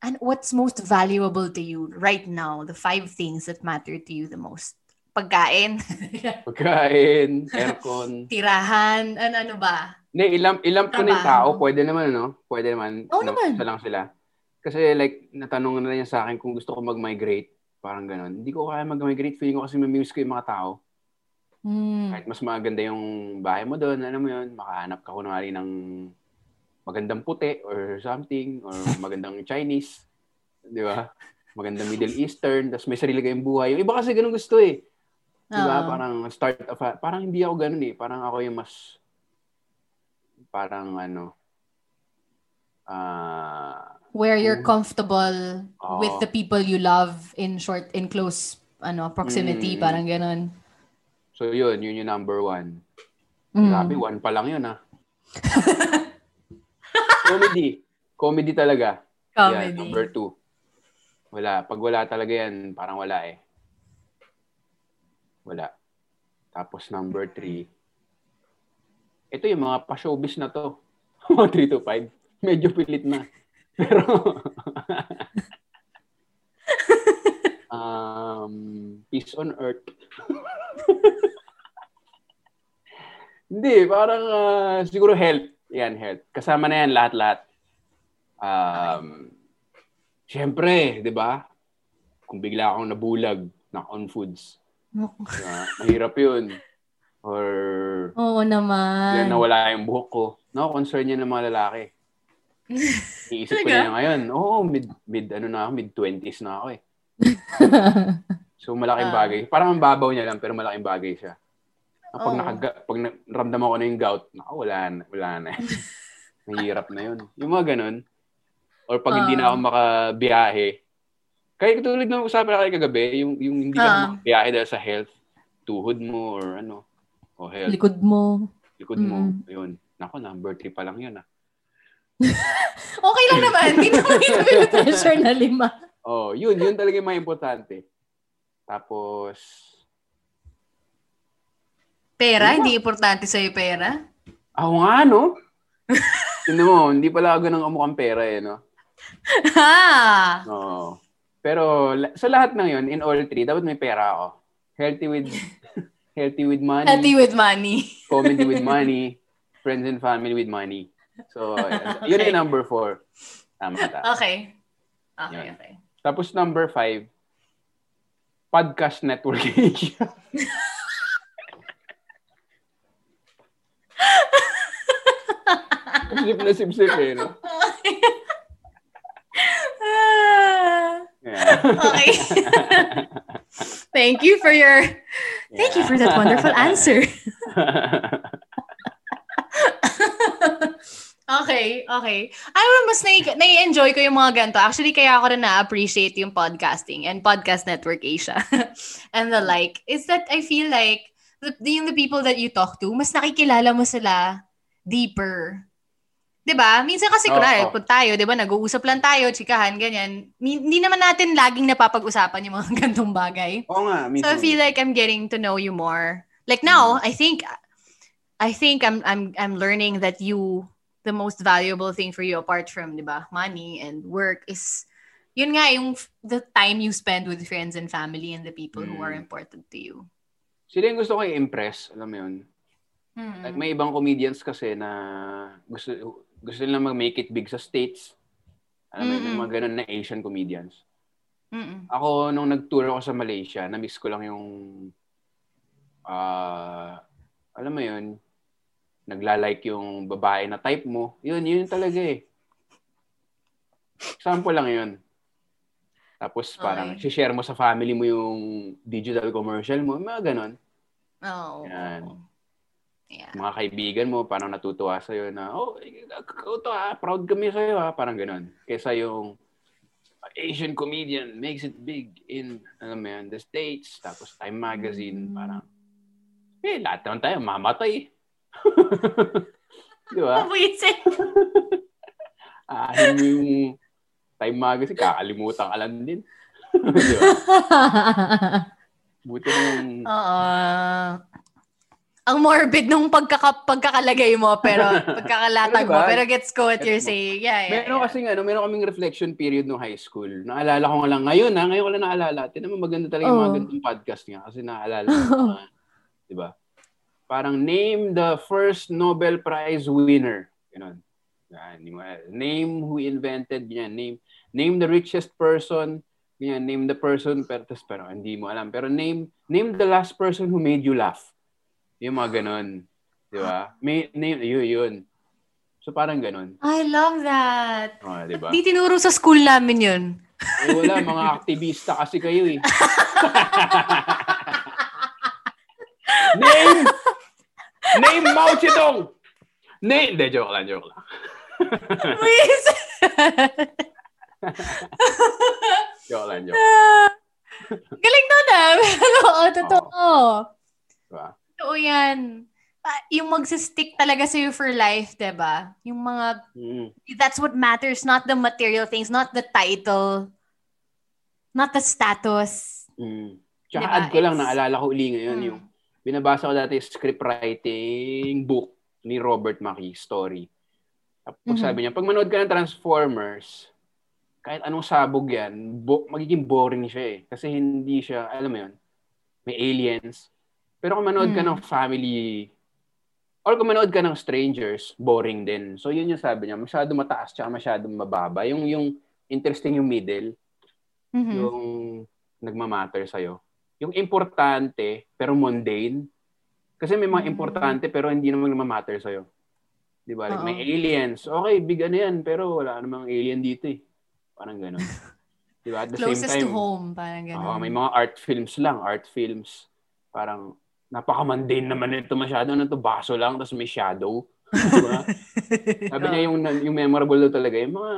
and what's most valuable to you right now? The five things that matter to you the most. Pagkain, [laughs] Pagkain, [laughs] aircon. tirahan, ano, ano ba? Hindi, ilam, ilam ko ng Trabaho. tao. Pwede naman, no? Pwede naman. Oo na- naman. Isa lang sila. Kasi like, natanong na niya sa akin kung gusto ko mag-migrate. Parang ganun. Hindi ko kaya mag-migrate. Feeling ko kasi mamimiss ko yung mga tao. Hmm. Kahit mas maganda yung bahay mo doon, alam mo yun, makahanap ka kunwari ng magandang puti or something, or [laughs] magandang Chinese. Di ba? Magandang Middle Eastern, tapos may sarili kayong buhay. Yung iba kasi ganun gusto eh. Di ba? Oo. Parang start of a, parang hindi ako ganun eh. Parang ako yung mas, parang ano, ah, Where you're Mm. comfortable Oo. with the people you love in short, in close ano proximity, Mm. parang ganun. so yun, yun yung number one. Mm. Grabe, one pa lang yun ah. [laughs] Comedy. Comedy talaga. Comedy. number two. Wala. Pag wala talaga yan, parang wala eh. Wala. Tapos number three. Ito yung mga pa-showbiz na to. Mga 3 to 5. Medyo pilit na. Pero, [laughs] um, peace on earth. Hindi, parang ah, siguro health. Yan, health. Kasama na yan lahat-lahat. Um, Siyempre, di ba? Kung bigla akong nabulag na on foods, diba? mahirap yun. Or Oo naman. yan, nawala yung buhok ko. No, concern yan ng mga lalaki. Iisip ko na ngayon, oo, mid, mid, ano na ako, mid-20s na ako eh. [laughs] So, malaking Ah. bagay. Parang ang babaw niya lang, pero malaking bagay siya. Pag, Oo. nakaga, pag na, naramdaman ko na yung gout, naku, wala na, wala na. [laughs] Mahirap na yun. Yung mga ganun. Or pag hindi na ako Ah. makabiyahe, kaya tulad ng usapan na kayo kagabi, yung, yung hindi ka Ah. makabiyahe dahil sa health, tuhod mo or ano, o health, Likod mo. likod mo, Mm. yun. Nako, number 3 pa lang yun ah. [laughs] Okay lang naman. Hindi naman [laughs] ito pressure na lima. Oh, yun, yun talaga yung mga importante. Tapos, Pera, hindi importante sa'yo pera. ako nga, no? Tignan mo, hindi pala ako ganun umukhang pera eh, no? Ha! Oo. Pero la- sa lahat ng yun, in all three, dapat may pera ako. Healthy with [laughs] healthy with money, Healthy with money. comedy with money, friends and family with money. So, yun, [laughs] yun yung number four. Tama ta. Okay. Okay, Yan. okay. Tapos number five, podcast network [laughs] Asia. [laughs] sip na sip-sip eh, no? Yeah. okay. Thank you for your Thank you for that wonderful answer. [laughs] Okay, okay. Alam mo, mas nai- nai-enjoy ko yung mga ganito. Actually, kaya ako rin na-appreciate yung podcasting and Podcast Network Asia [laughs] and the like, is that I feel like the, yung the people that you talk to, mas nakikilala mo sila deeper. 'di ba? Minsan kasi Oo, kunwari, oo. kung tayo, 'di ba, nag-uusap lang tayo, chikahan, ganyan. Hindi naman natin laging napapag-usapan yung mga [laughs] gantong bagay. Oo nga, So I feel like I'm getting to know you more. Like now, I think I think I'm I'm I'm learning that you the most valuable thing for you apart from, 'di ba, money and work is yun nga yung the time you spend with friends and family and the people who are Mm. important to you. Sila yung gusto ko i-impress, alam mo yun. Mm. Like may ibang comedians kasi na gusto gusto nila mag-make it big sa States. Alam mo yun, may Mm-mm. mga ganun na Asian comedians. Mm-mm. Ako, nung nag-tour ako sa Malaysia, na-miss ko lang yung ah alam mo yun, nagla-like yung babae na type mo. Yun, yun talaga eh. Example lang yun. Tapos parang Okay. share mo sa family mo yung digital commercial mo, mga ganon. Oh. Yan. Yeah. mga kaibigan mo, parang natutuwa sa'yo na, oh, ito ah, proud kami sa'yo ah, parang ganun. Kesa yung Asian comedian makes it big in, alam mo the States, tapos Time Magazine, parang, eh, lahat naman tayo, mamatay. [laughs] Di ba? Buwisit. [laughs] Ahin mo yung Time Magazine, kakalimutan ka lang din. [laughs] Di ba? Buti na yung, Oo. Ang morbid nung pagkaka, pagkakalagay mo, pero pagkakalatag mo, Diba? pero gets ko what you're mo. saying. Yeah, yeah. Meron yeah. kasi ano, meron kaming reflection period no high school. Naalala ko nga lang ngayon ha, ngayon ko lang naalala. Tinan mo maganda talaga yung mga Oh. ganitong podcast nga kasi naalala ko 'di ba? Parang name the first Nobel Prize winner. Ganun. Mga- name who invented yan, name name the richest person, yan, name the person pero tas pero hindi mo alam. Pero name name the last person who made you laugh. Yung mga ganun. 'Di ba? May name yun, yun. So parang ganun. I love that. Oh, 'di ba? Di tinuro sa school namin yun. Eh, wala, mga aktivista kasi kayo eh. [laughs] name! Name Mao Zedong! Name! De, joke lang, joke lang. Buwisit. Joke lang, joke. Galing nun ah. Pero, oo, totoo. Diba? Totoo yan. Yung magsistick talaga sa'yo for life, 'di ba? Yung mga Mm. that's what matters, not the material things, not the title, not the status. Mm. Tsaka Diba? add ko lang, It's- naalala ko uli ngayon, Mm. yung binabasa ko dati yung script writing book ni Robert McKee, story. Tapos Mhm. sabi niya, pag manood ka ng Transformers, kahit anong sabog yan, bo- magiging boring siya eh. Kasi hindi siya, alam mo yun, may aliens. Pero kung manood ka Mm. ng family, or kung manood ka ng strangers, boring din. So yun yung sabi niya, masyado mataas tsaka masyado mababa. Yung, yung interesting yung middle, Mhm. yung nagmamatter sa'yo. Yung importante, pero mundane. Kasi may mga Mm. importante, pero hindi naman nagmamatter sa'yo. Di ba? Like, may aliens. Okay, big ano yan, pero wala namang alien dito eh. Parang ganun. [laughs] Di ba? At the Closest same time, to home, parang gano'n. oo, may mga art films lang. Art films. Parang, napaka-mundane naman ito masyado. Ano to, baso lang, tapos may shadow. Di ba? [laughs] Sabi niya yung, yung memorable daw talaga, yung mga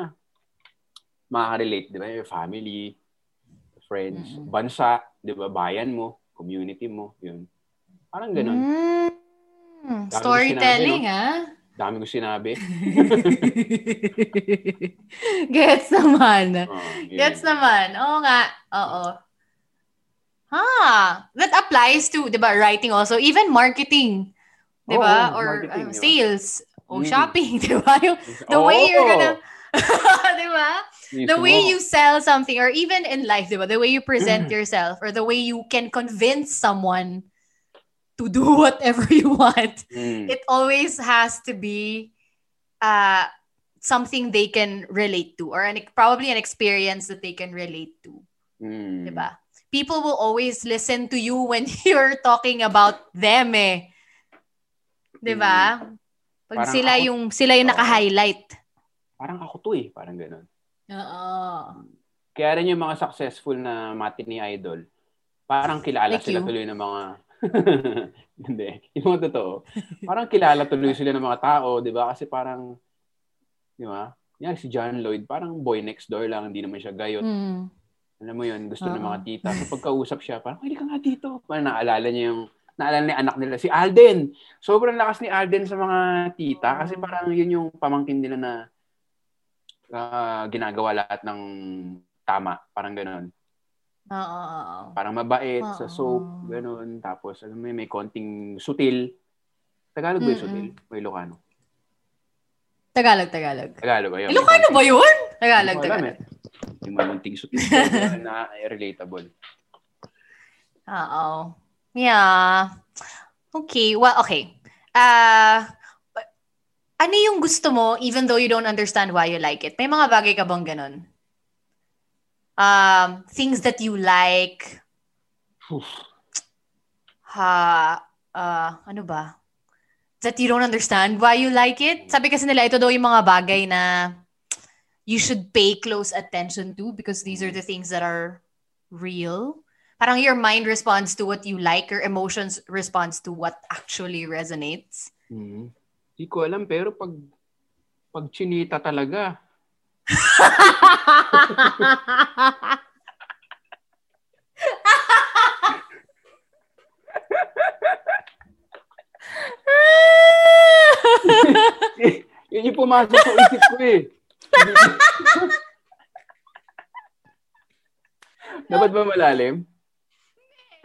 makaka-relate, di ba? Yung family, friends, Mm-mm. bansa, di ba? Bayan mo, community mo, yun. Parang ganun. Mm. Storytelling, sinabi, ah. Dami ko sinabi. [laughs] Gets naman. Oh, yun. Gets naman. Oo nga. Oo. Ha, that applies to, 'di ba, writing also, even marketing. 'Di ba? Oo, Or um, ba? sales, o Mm. shopping, [laughs] 'di ba? Yung the Oo. way you're gonna [laughs] 'di ba? The way you sell something or even in life, 'di ba? The way you present Mm. yourself or the way you can convince someone to do [laughs] whatever you want. Mm. It always has to be uh something they can relate to or an, probably an experience that they can relate to. Mm. Diba? People will always listen to you when [laughs] you're talking about them eh. Diba? Pag Parang sila ako- yung sila yung naka-highlight. Parang ako to eh. Parang ganun. Oo. Kaya rin yung mga successful na matinee idol, parang kilala Like sila you? tuloy ng mga... [laughs] Hindi. Yung mga totoo. Parang kilala tuloy sila ng mga tao, di ba? Kasi parang, di ba? Yan, si John Lloyd, parang boy next door lang, hindi naman siya gayot. Mm. Alam mo yun, gusto ng Oo. mga tita. So pagkausap siya, parang, hindi ka nga dito. Parang naalala niya yung naalala ni anak nila, si Alden. Sobrang lakas ni Alden sa mga tita kasi parang yun yung pamangkin nila na ah, ginagawa lahat ng tama. Parang ganun. Oo. Parang mabait sa Oo. soap, ganun. Tapos, alam mo, may konting sutil. Tagalog ba yung sutil? May Ilocano. Tagalog, Tagalog. Tagalog ba yun? Ilocano ba yun? Tagalog, Tagalog. eh. Yung mamunting sutil na relatable. [laughs] Oo. Yeah. Okay. Well, okay. Uh, ano yung gusto mo even though you don't understand why you like it? May mga bagay ka bang ganun? Um, things that you like. Oof. Ha, uh, ano ba? That you don't understand why you like it? Sabi kasi nila, ito daw yung mga bagay na you should pay close attention to because these are the things that are real. Parang your mind responds to what you like, your emotions responds to what actually resonates. Hmm. Hindi ko alam, pero pag pag chinita talaga, [laughs] yun yung pumasok sa isip ko eh. [laughs] Dapat ba malalim?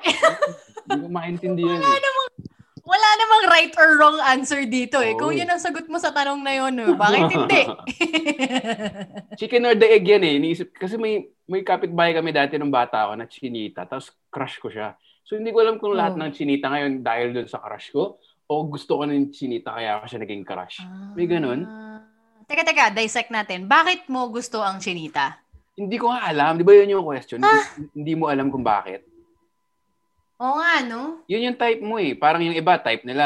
Hindi ko maintindihan eh. Wala namang right or wrong answer dito eh. Kung yun ang sagot mo sa tanong na yun, eh, bakit hindi? [laughs] Chicken or the egg yan eh. Iniisip, kasi may, may kapitbahay kami dati nung bata ako na chinita, tapos crush ko siya. So hindi ko alam kung lahat Oh. ng chinita ngayon dahil doon sa crush ko, o gusto ko ng chinita kaya ako siya naging crush. May ganun. Ah. Teka, teka, dissect natin. Bakit mo gusto ang chinita? Hindi ko nga alam. Di ba yun yung question? Ah. Hindi, hindi mo alam kung bakit. Oo nga, no? Yun yung type mo eh. Parang yung iba, type nila,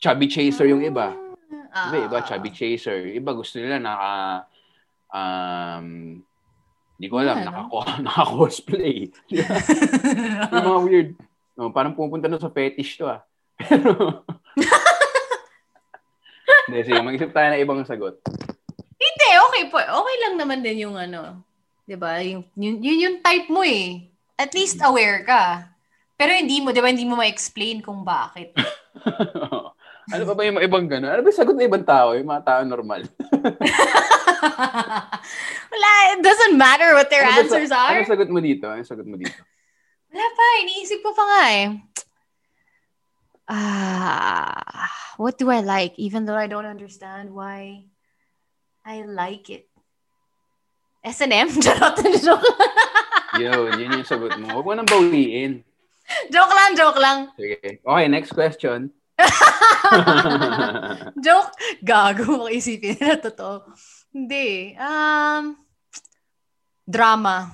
chubby chaser yung iba. Ah, Iba, iba, chubby chaser. Iba, gusto nila naka, um, hindi ko alam, Ano? naka, [laughs] naka-cosplay. [laughs] yung mga weird. No, parang pupunta na sa fetish to ah. Pero, [laughs] hindi, sige, mag-isip tayo na ibang sagot. Hindi, okay po. Okay lang naman din yung ano. 'Di ba? Yung, yun, yun yung type mo eh. At least aware ka. Pero hindi mo, 'di ba, hindi mo ma-explain kung bakit. [laughs] ano pa ba yung ibang gano'n? Ano ba yung sagot ng ibang tao? Yung mga tao normal. [laughs] Wala, it doesn't matter what their Ano ba answers sa- are. Ano sagot mo dito? Ano sagot mo dito? Wala pa, iniisip ko pa nga eh. Ah, what do I like even though I don't understand why I like it? S&M? [laughs] Charot. joke, Yun, yun yung sagot mo. Huwag mo nang bawiin. Joke lang, joke lang. Sige. Okay, next question. [laughs] Joke. Gago, makisipin na totoo. Hindi. Um, drama.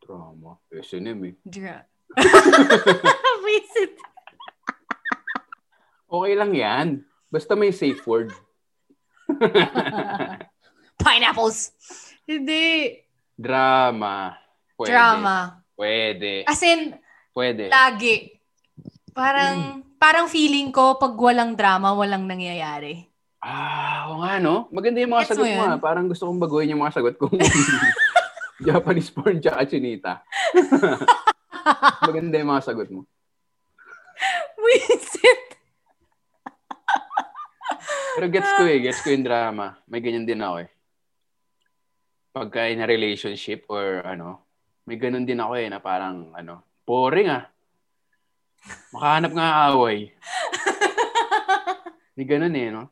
Drama. S&M eh. Dra- [laughs] Visit. Okay lang yan. Basta may safe word. [laughs] Pineapples. Hindi. Drama. Pwede. Drama. Pwede. As in, Pwede. lagi. Parang, parang feeling ko, pag walang drama, walang nangyayari. Ah, oo nga no. Maganda yung mga Gets sagot mo yun? ah. Parang gusto kong baguhin yung mga sagot ko. [laughs] Japanese porn tsaka chinita. [laughs] Maganda yung mga sagot mo. Visit. Pero gets ko eh. Gets ko yung drama. May ganyan din ako eh. Pagka in a relationship or ano, may ganun din ako eh na parang ano, boring ah. Makahanap nga away. [laughs] May ganun eh, no?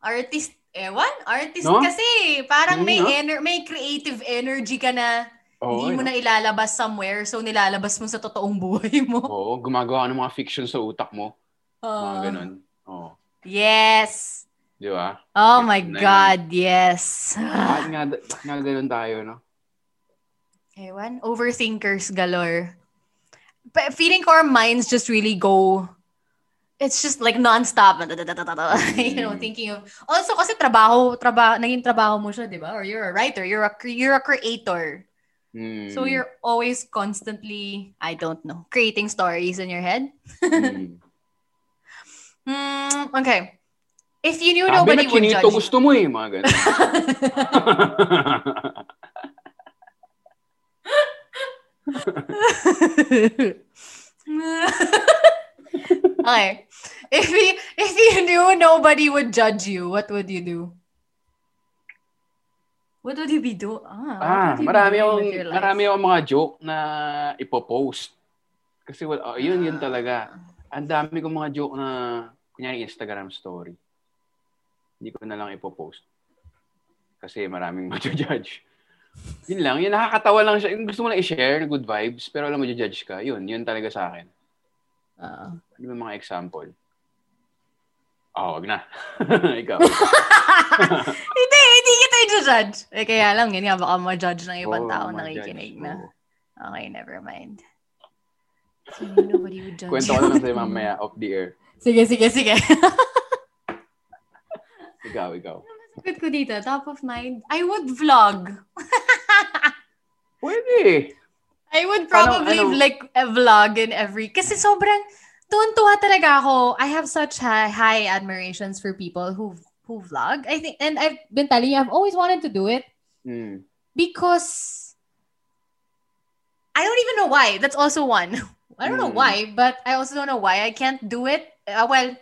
Artist, ewan, artist No? kasi. Parang Mm, may no? ener- may creative energy ka na Oo, hindi mo eh, na ilalabas somewhere, so nilalabas mo sa totoong buhay mo. [laughs] Oo, gumagawa ka ng mga fiction sa utak mo. Mga Ah. ganun. Oo. yes. Di ba? Oh my Na. God, yes. Bakit nga, bakit nga ganun tayo, no? Ewan, overthinkers galore. But feeling our minds just really go, it's just like non-stop. [laughs] you know, Mm. thinking of, also kasi trabaho, trabaho, naging trabaho mo siya, di ba? Or you're a writer, you're a, you're a creator. Hmm. So you're always constantly, I don't know, creating stories in your head. Hmm. [laughs] Hmm, okay. If you knew Sabi nobody na would judge you. gusto mo eh, mga ganun. [laughs] [laughs] okay. If you, if you knew nobody would judge you, what would you do? What would you be do? Ah, Ah, would you be marami doing akong, marami akong mga joke na ipopost. Kasi wala, oh, yun, yun talaga. Ang dami kong mga joke na, kunyari Instagram story. Hindi ko na lang ipopost. Kasi maraming [laughs] mag-judge. Yun lang, yun nakakatawa lang siya. Yung gusto mo lang i-share, good vibes, pero alam mo, judge ka. Yun, yun talaga sa akin. Ah. Ano ba mga example? Ah, wag na. [laughs] Ikaw. [laughs] hindi, hindi kita i-judge. Eh, kaya lang, yun nga, baka ma-judge ng ibang Oo, tao nakikinig na. Oo. Okay, never mind. [laughs] So, nobody would judge Kwento ko lang sa'yo mamaya off the air. Sige, sige, sige. Ikaw, ikaw. Sagot ko dito, top of mind, I would vlog. Pwede. I would probably ano? like a vlog in every kasi sobrang tuwan-tuwa talaga ako. I have such high, high admirations for people who who vlog. I think and I've been telling you I've always wanted to do it Hmm. because I don't even know why. That's also one. [laughs] I don't know Mm. why, but I also don't know why I can't do it. Uh, well,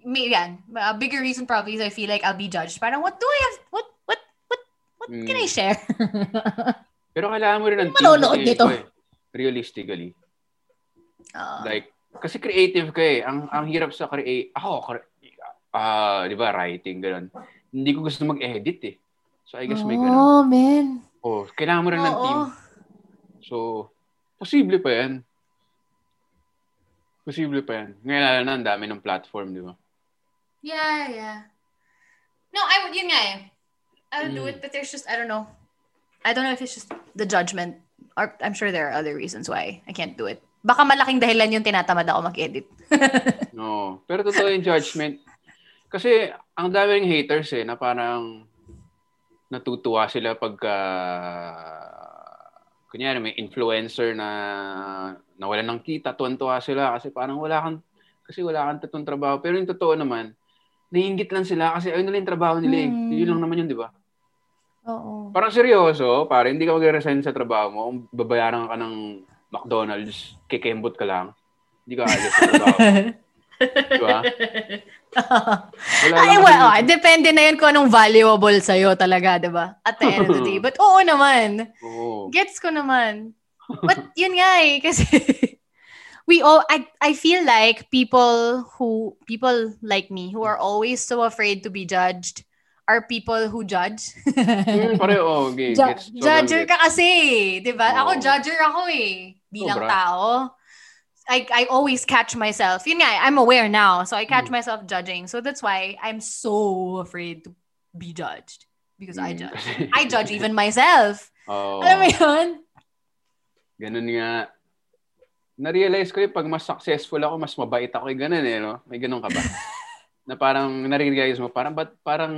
maybe yan. A bigger reason probably is I feel like I'll be judged. Parang what do I have? What what what what can I Mm. share? [laughs] Pero kailangan mo rin ng Manonood kasi, nito. eh, Realistically. Uh, Like, kasi creative ka eh. Ang, ang hirap sa create, ako, cre- ah, di ba, writing, gano'n. Hindi ko gusto mag-edit eh. So, I guess may gano'n. oh, man. Oh, kailangan mo rin ng Oo. team. So, posible pa yan. Posible pa yan. Ngayon, lalo na, ang dami ng platform, di ba? Yeah, yeah. No, I would, yun nga eh. I would do Mm. it, but there's just, I don't know. I don't know if it's just the judgment. Or I'm sure there are other reasons why I can't do it. Baka malaking dahilan yung tinatamad ako mag-edit. [laughs] No. Pero totoo yung judgment. Kasi, ang dami ring haters eh, na parang natutuwa sila pagka kunyari may influencer na nawalan ng kita, tuwan-tuwa sila kasi parang wala kang kasi wala kang tatong trabaho. Pero yung totoo naman, naiingit lang sila kasi ayun na lang yung trabaho nila eh. Hmm. Yun lang naman yun, di ba? Oo. Parang seryoso, pare, hindi ka mag-resign sa trabaho mo, kung babayaran ka ng McDonald's, kikembot ka lang, hindi ka alis sa trabaho. [laughs] di ba? Wala Ay, well, oh, depende na yun kung anong valuable sa'yo talaga, di ba? At the end of the day. [laughs] But oo naman. Oo. Gets ko naman. [laughs] But yun nga eh, kasi we all, I, I feel like people who, people like me who are always so afraid to be judged are people who judge. Hmm, pareho, okay. [laughs] Ju- gets, sobrang judger ka kasi, di ba? Ako, Oo. judger ako eh. Bilang Sobra. tao. I, I always catch myself. Yun nga, I'm aware now. So I catch Mm. myself judging. So that's why I'm so afraid to be judged. Because I Hmm, judge. [laughs] I judge even myself. Oo. Alam mo yun? Ganun nga. Na-realize ko yung pag mas successful ako, mas mabait ako. Yung ganun eh, no? May ganun ka ba? [laughs] na parang na-realize mo, parang, ba't parang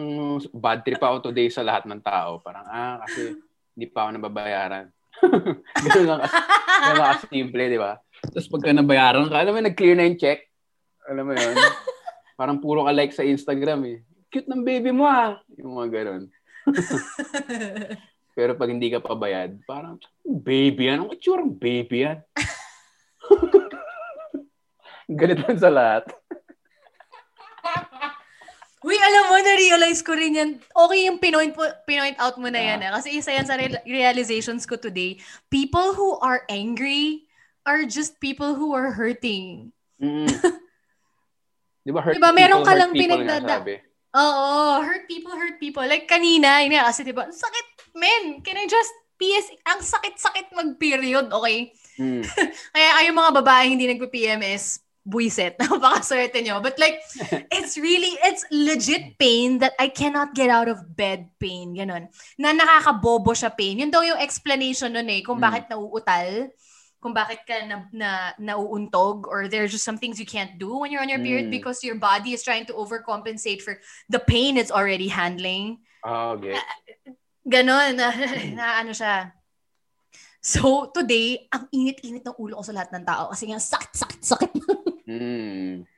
bad trip ako today sa lahat ng tao. Parang, ah, kasi hindi pa ako nababayaran. [laughs] ganun lang kasi. Ganun lang kasi simple, di ba? Tapos pagka nabayaran ka, alam mo, nag-clear na yung check. Alam mo yun? [laughs] Parang puro ka like sa Instagram eh. Cute ng baby mo ah. Yung mga ganun. [laughs] Pero pag hindi ka pabayad, parang, baby yan? Ang itsurang baby yan? Galit lang sa lahat. Uy, alam mo, na-realize ko rin yan. Okay yung pinoint, po, pinoint out mo na yan. Eh. Kasi isa yan sa real- realizations ko today. People who are angry are just people who are hurting. Mm. [laughs] Di ba hurt Diba, meron people, ka hurt lang people pinagdada-. Oo, hurt people, hurt people. Like kanina, yun nga, kasi diba, "Ang sakit, men, can I just PS, ang sakit-sakit mag-period, okay? Mm. [laughs] Kaya kayong mga babae hindi nagpa-PMS, buisit. [laughs] Napakaswerte nyo. But like, [laughs] it's really, it's legit pain that I cannot get out of bed pain. Ganon. Na nakakabobo siya pain. Yun daw yung explanation nun eh, kung Mm. bakit nauutal, kung bakit ka na, na, nauuntog, or there's just some things you can't do when you're on your period Mm. because your body is trying to overcompensate for the pain it's already handling. Oh, okay. Ganon, na, [laughs] na ano siya. So, today, ang init-init ng ulo ko sa lahat ng tao kasi nga sakit, sakit, sakit. Mm.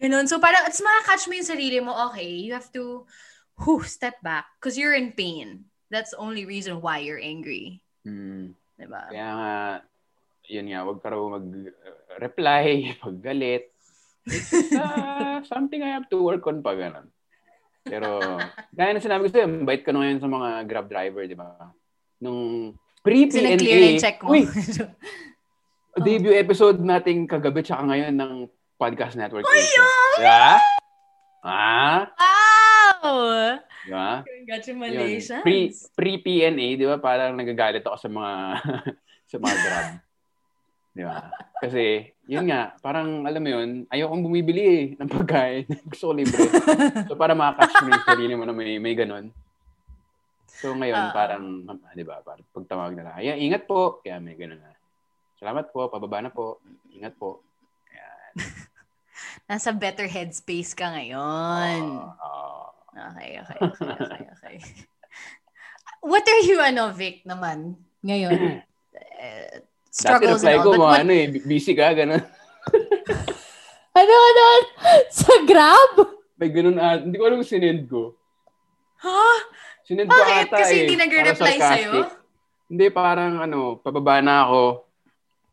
Ganon. So, parang, it's makakatch mo yung sarili mo, okay, you have to, whew, step back because you're in pain. That's the only reason why you're angry. Mm. Diba? Kaya nga, yun nga, wag ka raw mag-reply, [laughs] paggalit. Uh, [laughs] something I have to work on pa ganun. Pero, gaya na sinabi ko sa'yo, bait ka na ngayon sa mga Grab driver, di ba? Nung pre-PNA, yung check mo. uy, [laughs] debut episode nating kagabi tsaka ngayon ng Podcast Network. Uy, Yeah? Ah? wow! Diba? Yun. Congratulations. Pre, pre-PNA, di ba? Parang nagagalit ako sa mga [laughs] sa mga Grab. Di ba? Kasi, yun nga, parang, alam mo yun, ayokong bumibili eh, ng pagkain. [laughs] Gusto ko libre. So, para makakatch mo yung sarili mo na may, may ganun. So, ngayon, Ah. parang, di ba, parang pagtawag na lang, "Ay, ingat po. Kaya may ganun na. Salamat po, pababa na po. Ingat po. [laughs] Nasa better headspace ka ngayon. Ah, Okay, okay, okay, okay, okay. [laughs] What are you, ano, Vic, naman, ngayon? [clears throat] Dati struggles and all. ko, But what, ano eh, busy ka, ganun. [laughs] ano, ano? Sa Grab? May ganun, ah, hindi ko alam kung sinend ko. Ha? Sinend ko Bakit? ata Kasi eh. hindi nagre-reply Parang sa'yo? Hindi, parang ano, pababa na ako.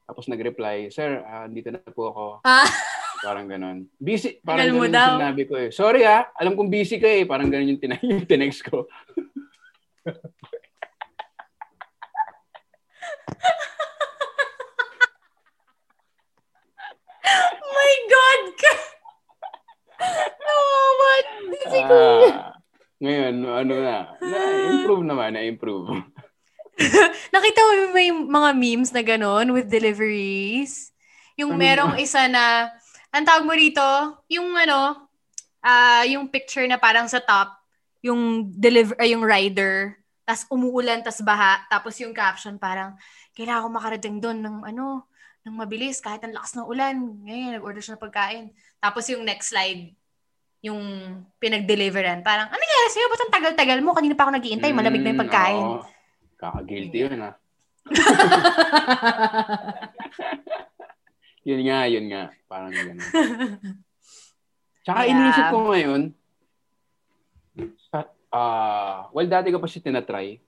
Tapos nag-reply, Sir, ah, dito na po ako. Ha? [laughs] Parang ganun. Busy. Parang Tagal ganun yung sinabi ko eh. Sorry ah, alam kong busy ka eh. Parang ganun yung, tina- [laughs] yung tinext ko. [laughs] my God! ka- Nawawa. Busy ko. Ah, ngayon, ano na. Na-improve naman, na-improve. [laughs] Nakita mo yung mga memes na gano'n with deliveries? Yung Ano merong isa na, ang tawag mo rito, yung ano, ah yung picture na parang sa top, yung deliver, ay yung rider, tas umuulan, tas baha, tapos yung caption parang, kailangan ko makarating doon ng ano, ng mabilis, kahit ang lakas ng ulan. Ngayon, nag-order siya ng pagkain. Tapos yung next slide, yung pinag-deliveran, parang, ano nangyari sa'yo? Ba't ang tagal-tagal mo? Kanina pa ako naghihintay, malamig na yung Mm, pagkain. Kaka-guilty yun ah. [laughs] Yun nga, yun nga. Parang ganun. [laughs] Tsaka Yeah. iniisip ko ngayon, ah, well, dati ko pa siya tinatry.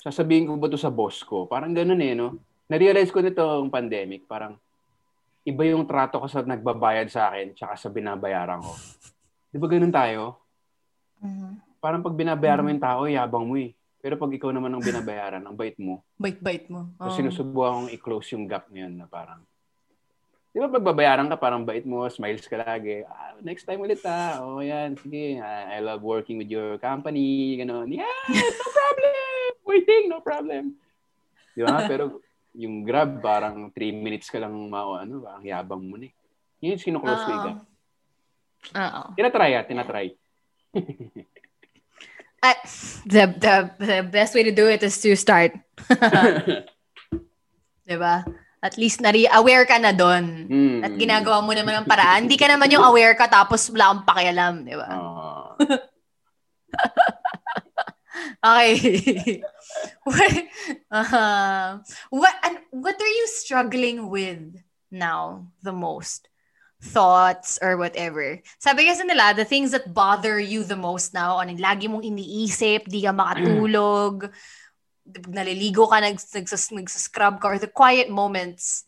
Sasabihin ko ba to sa boss ko? Parang ganun eh, no? Na-realize ko nito ang pandemic, parang iba yung trato ko sa nagbabayad sa akin tsaka sa binabayaran ko. Di ba ganun tayo? Mhm. Parang pag binabayaran mo yung tao, yabang mo eh. Pero pag ikaw naman ang binabayaran, ang bait mo. Bait-bait mo. So, Oo. sinusubukan kong i-close yung gap ngayon na parang, di ba pag babayaran ka, parang bait mo, smiles ka lagi. Ah, next time ulit ah. Oh, yan. Sige. I, I love working with your company. Ganon. Yeah, no problem. [laughs] Waiting, no problem. Di ba? Pero yung Grab, parang 3 minutes ka lang mao, ano, ang yabang mo na eh. Yun yung sinuklose ko yung gap. Oo. Tinatry ah, tinatry. [laughs] Ah, the, the, the best way to do it is to start. [laughs] [laughs] diba? At least nari aware ka na doon. Hmm. At ginagawa mo naman ang paraan. Hindi ka naman yung aware ka tapos wala kang pakialam. Diba? Ah. [laughs] Okay. what, uh, what, and what are you struggling with now the most? Thoughts or whatever. Sabi kasi nila, the things that bother you the most now, ano, lagi mong iniisip, di ka makatulog, naliligo ka, nags, nagsas, nagsascrub ka, or the quiet moments,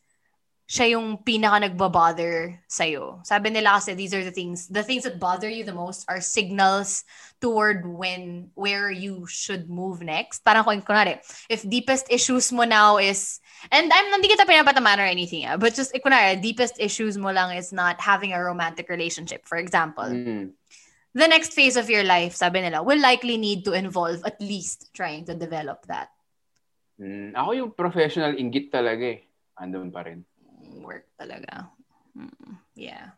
siya yung pinaka nagbabother sa'yo. Sabi nila kasi these are the things, the things that bother you the most are signals toward when, where you should move next. Parang kung kunwari, if deepest issues mo now is, and I'm, hindi kita pinapataman or anything, ah, but just, eh, kunwari, deepest issues mo lang is not having a romantic relationship, for example. Hmm. The next phase of your life, sabi nila, will likely need to involve at least trying to develop that Hmm. Ako yung professional inggit talaga eh. Andun pa rin. Work talaga. Mm, Yeah.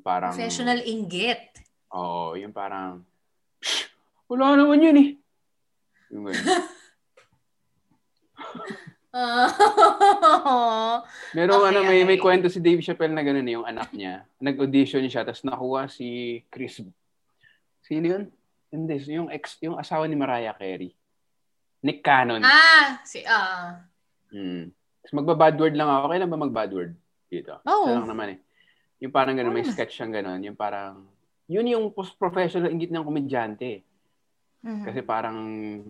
Parang, Professional inggit. Oo, yung parang, "Shh, wala naman yun eh. Yung ganun. [laughs] [laughs] [laughs] Meron Okay, ano, may, may okay. kwento si Dave Chappelle na gano'n eh, yung anak niya. Nag-audition siya, tapos nakuha si Chris. Sino yun? Hindi, yung ex, yung asawa ni Mariah Carey. Nick Cannon. ah, si, ah. Hmm. Tapos magba-bad word lang ako. Kailan ba mag-bad word dito? Oo. Isa lang naman eh. Yung parang gano'n, may Oh. sketch siyang gano'n. Yung parang, yun yung professional ingit ng komedyante. Mhm. Kasi parang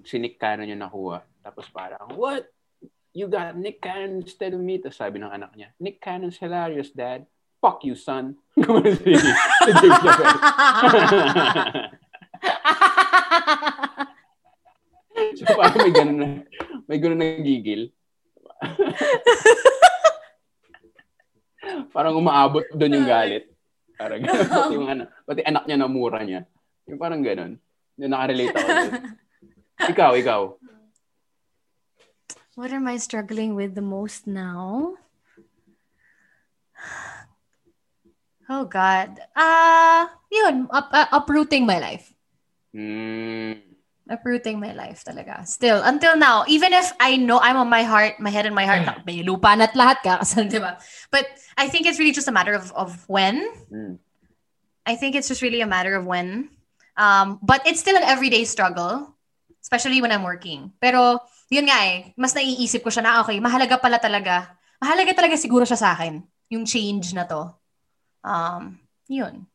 si Nick Cannon yung nakuha. Tapos parang, what? you got Nick Cannon instead of me. Tapos sabi ng anak niya, Nick Cannon's hilarious, Dad. Fuck you, son. Gumano si, Dave Chappelle. so parang may ganun na, may ganun na gigil. [laughs] parang umaabot doon yung galit. Parang ganun. [laughs] Pati, yung anak, pati anak niya na mura niya. Yung parang ganun. Yung nakarelate ako doon. Ikaw, ikaw. What am I struggling with the most now? Oh God. Ah, uh, yun, up, uh, uprooting my life. Mm. Uprooting my life talaga. Still, until now, even if I know I'm on my heart, my head and my heart, may lupa na't lahat ka, kasi, [laughs] di ba? But I think it's really just a matter of, of when. Mm. I think it's just really a matter of when. Um, but it's still an everyday struggle, especially when I'm working. Pero, yun nga eh, mas naiisip ko siya na, okay, mahalaga pala talaga. Mahalaga talaga siguro siya sa akin, yung change na to. Um, yun.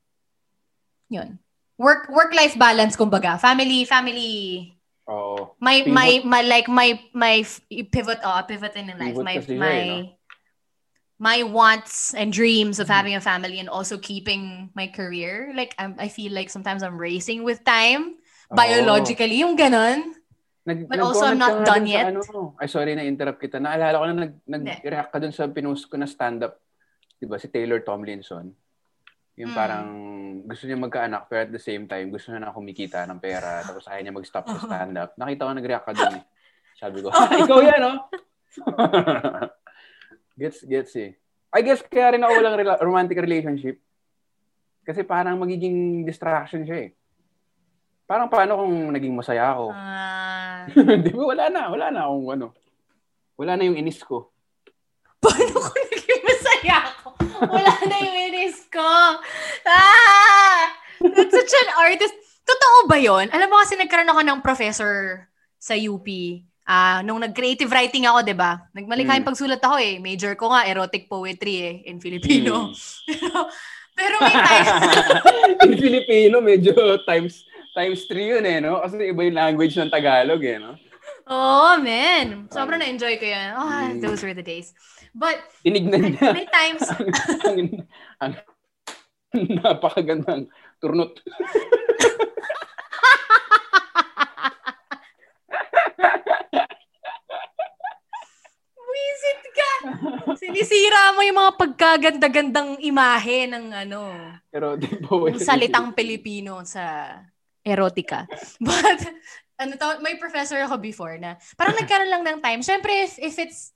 Yun. Work work life balance kumbaga. Family family Oo. my Pivot. my my like my my pivot oh, pivot in life. Pivot My my no? my wants and dreams of Mm-hmm. having a family and also keeping my career. Like I'm, I feel like sometimes I'm racing with time Oo. biologically, yung ganon. Nag, But also, I'm not done yet. Ano, ay, sorry na interrupt kita. Naalala ko na nag, nag-react ka dun sa pinost ko na stand-up. Di ba? Si Taylor Tomlinson. Yung Mm. parang gusto niya magkaanak pero at the same time gusto niya na kumikita ng pera [laughs] tapos ayaw niya mag-stop sa stand-up. Nakita ko nag-react ka dun eh. Sabi ko, [laughs] "Ah, ikaw yan, no? [laughs] gets, gets eh. I guess kaya rin ako walang rela- romantic relationship. Kasi parang magiging distraction siya eh. Parang paano kung naging masaya ako? Ah, Di ba? Wala na. Wala na akong ano. Wala na yung inis ko. paano ko naging masaya ako? [laughs] Wala na yung inis ko. Ah! That's such an artist. Totoo ba yon? Alam mo kasi nagkaroon ako ng professor sa UP. Ah, nung nag-creative writing ako, 'di ba? Nagmalikhaing Mm. pagsulat ako eh. Major ko nga erotic poetry eh in Filipino. Mm. [laughs] pero pero may time. [laughs] in Filipino, medyo times times 3 yun eh, no? Kasi iba yung language ng Tagalog eh, no? oh, man. Sobrang na-enjoy ko yan. Oh, Mm. those were the days. But Tinignan niya. may times [laughs] ang, ang, napakagandang turnot. Wisit ka! Sinisira mo yung mga pagkaganda-gandang imahe ng ano, ba? ng salitang Pilipino sa erotica. But, ano to, may professor ako before na parang nagkaroon lang ng time. Siyempre, if, if it's,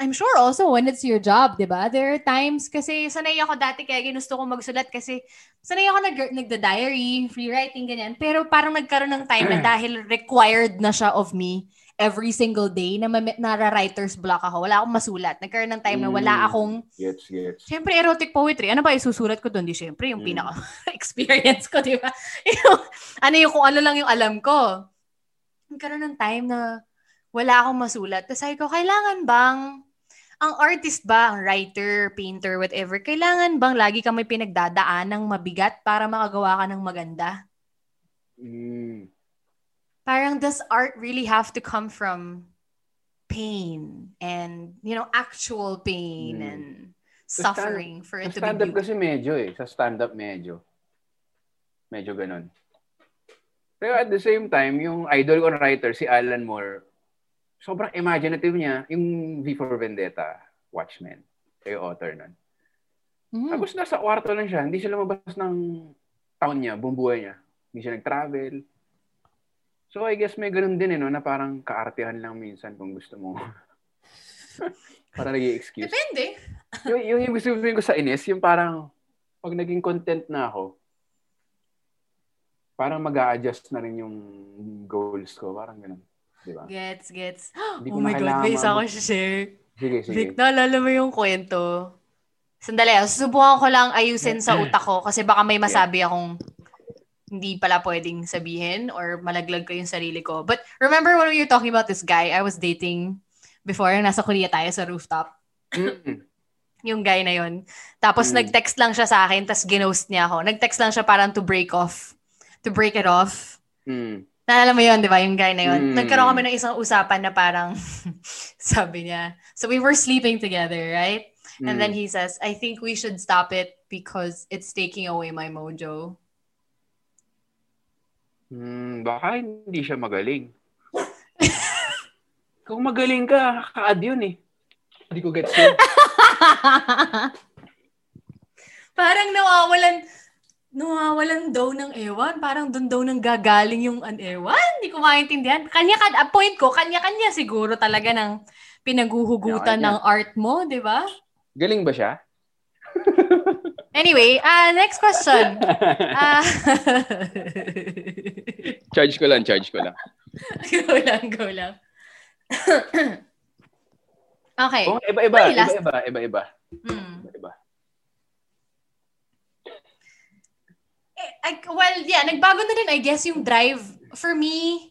I'm sure also when it's your job, di ba? There are times kasi sanay ako dati kaya ginusto ko magsulat kasi sanay ako nag, nagda-diary, free writing, ganyan. Pero parang nagkaroon ng time na dahil required na siya of me every single day na may, nara-writer's block ako. Wala akong masulat. Nagkaroon ng time na wala Mm. akong Gets, gets. Siyempre, erotic poetry. Ano ba isusulat ko doon? Di siyempre, yung Mm. pinaka-experience ko, di ba? [laughs] Ano yung kung ano lang yung alam ko. Nagkaroon ng time na wala akong masulat. Tapos sabi ko, kailangan bang, ang artist ba, ang writer, painter, whatever, kailangan bang lagi ka may pinagdadaan ng mabigat para makagawa ka ng maganda? Mm. Parang does art really have to come from pain and, you know, actual pain Mm. and Sa stand- suffering for Sa it to be stand-up kasi medyo eh. Sa stand-up medyo. Medyo ganun. Pero at the same time, yung idol ko writer, si Alan Moore, sobrang imaginative niya. Yung V for Vendetta, Watchmen, yung author nun. Mm. Tapos nasa kwarto lang siya. Hindi siya lumabas ng town niya, buong buhay niya. Hindi siya nag-travel. So I guess may ganun din eh, no, na parang kaartihan lang minsan kung gusto mo. [laughs] para nag excuse Depende. yung, yung, yung gusto ko sa inis, yung parang pag naging content na ako, parang mag adjust na rin yung goals ko. Parang ganun. Di ba? Gets, gets. [gasps] Hindi oh my God, may isa ko maabot. share. Sige, sige. Vic, naalala mo yung kwento. Sandali, ah, susubukan ko lang ayusin sa utak ko kasi baka may masabi akong hindi pala pwedeng sabihin or malaglag ko yung sarili ko. But remember when we were talking about this guy I was dating before, nasa Korea tayo sa rooftop? [laughs] Yung guy na yun. Tapos Mm. nag-text lang siya sa akin, tapos ginost niya ako. Nag-text lang siya parang to break off. To break it off. Mm. Naalala mo yun, di ba? Yung guy na yun. Mm. Nagkaroon kami ng isang usapan na parang, [laughs] sabi niya, so we were sleeping together, right? And then Mm. he says, I think we should stop it because it's taking away my mojo. Hmm, baka hindi siya magaling. [laughs] Kung magaling ka, ka-add yun eh. Hindi ko gets yun. [laughs] parang nawawalan, nawawalan daw ng ewan. Parang doon daw nang gagaling yung an ewan. Hindi ko maintindihan. Kanya, a point ko, kanya-kanya siguro talaga ng pinaguhugutan Kanya-kanya. ng art mo, di ba? Galing ba siya? [laughs] Anyway, uh, next question. [laughs] Ah, charge ko lang, charge ko lang. [laughs] go lang, go lang. [coughs] okay. Oh, iba-iba, last- iba-iba, iba-iba. Hmm. I- well, yeah, nagbago na din, I guess, yung drive. For me,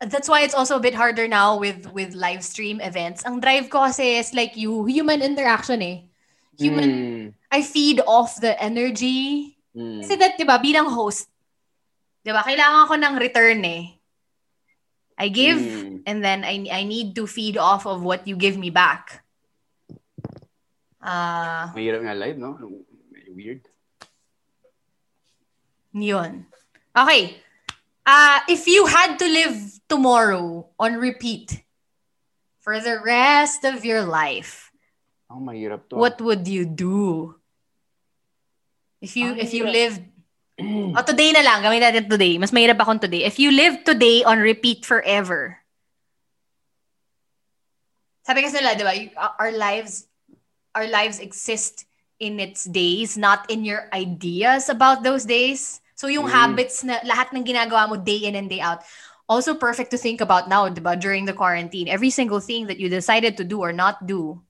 that's why it's also a bit harder now with with live stream events. Ang drive ko kasi is like you, human interaction eh. Human, Hmm, I feed off the energy. hmm. Kasi that, di ba, bilang host, di ba, kailangan ko ng return eh. I give, Hmm. and then I, I need to feed off of what you give me back. Ah, Mahirap nga live, no? Weird. Yun. Okay. Uh, if you had to live tomorrow on repeat for the rest of your life, Oh, mahirap to. what would you do? If you Ang if you lived [clears throat] Oh, today na lang. Gawin natin today. Mas mahirap akong today. If you live today on repeat forever. Sabi kasi nila, di ba? Our lives, our lives exist in its days, not in your ideas about those days. So yung Mm. habits na lahat ng ginagawa mo day in and day out. Also perfect to think about now, di ba? During the quarantine. Every single thing that you decided to do or not do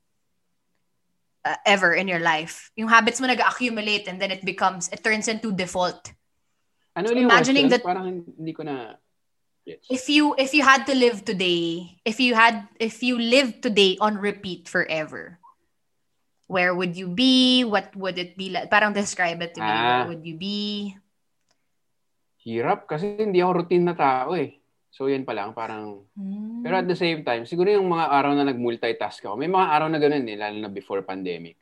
uh, ever in your life. Yung habits mo nag-accumulate and then it becomes, it turns into default. Ano So imagining that- Parang hindi ko na... Yes. If you if you had to live today, if you had if you lived today on repeat forever, where would you be? What would it be like? Parang describe it to me. Ah. What would you be? Hirap kasi hindi ako routine na tao eh. So yan pa lang, parang... Hmm. Pero at the same time, siguro yung mga araw na nag-multitask ako, may mga araw na ganun eh, lalo na before pandemic.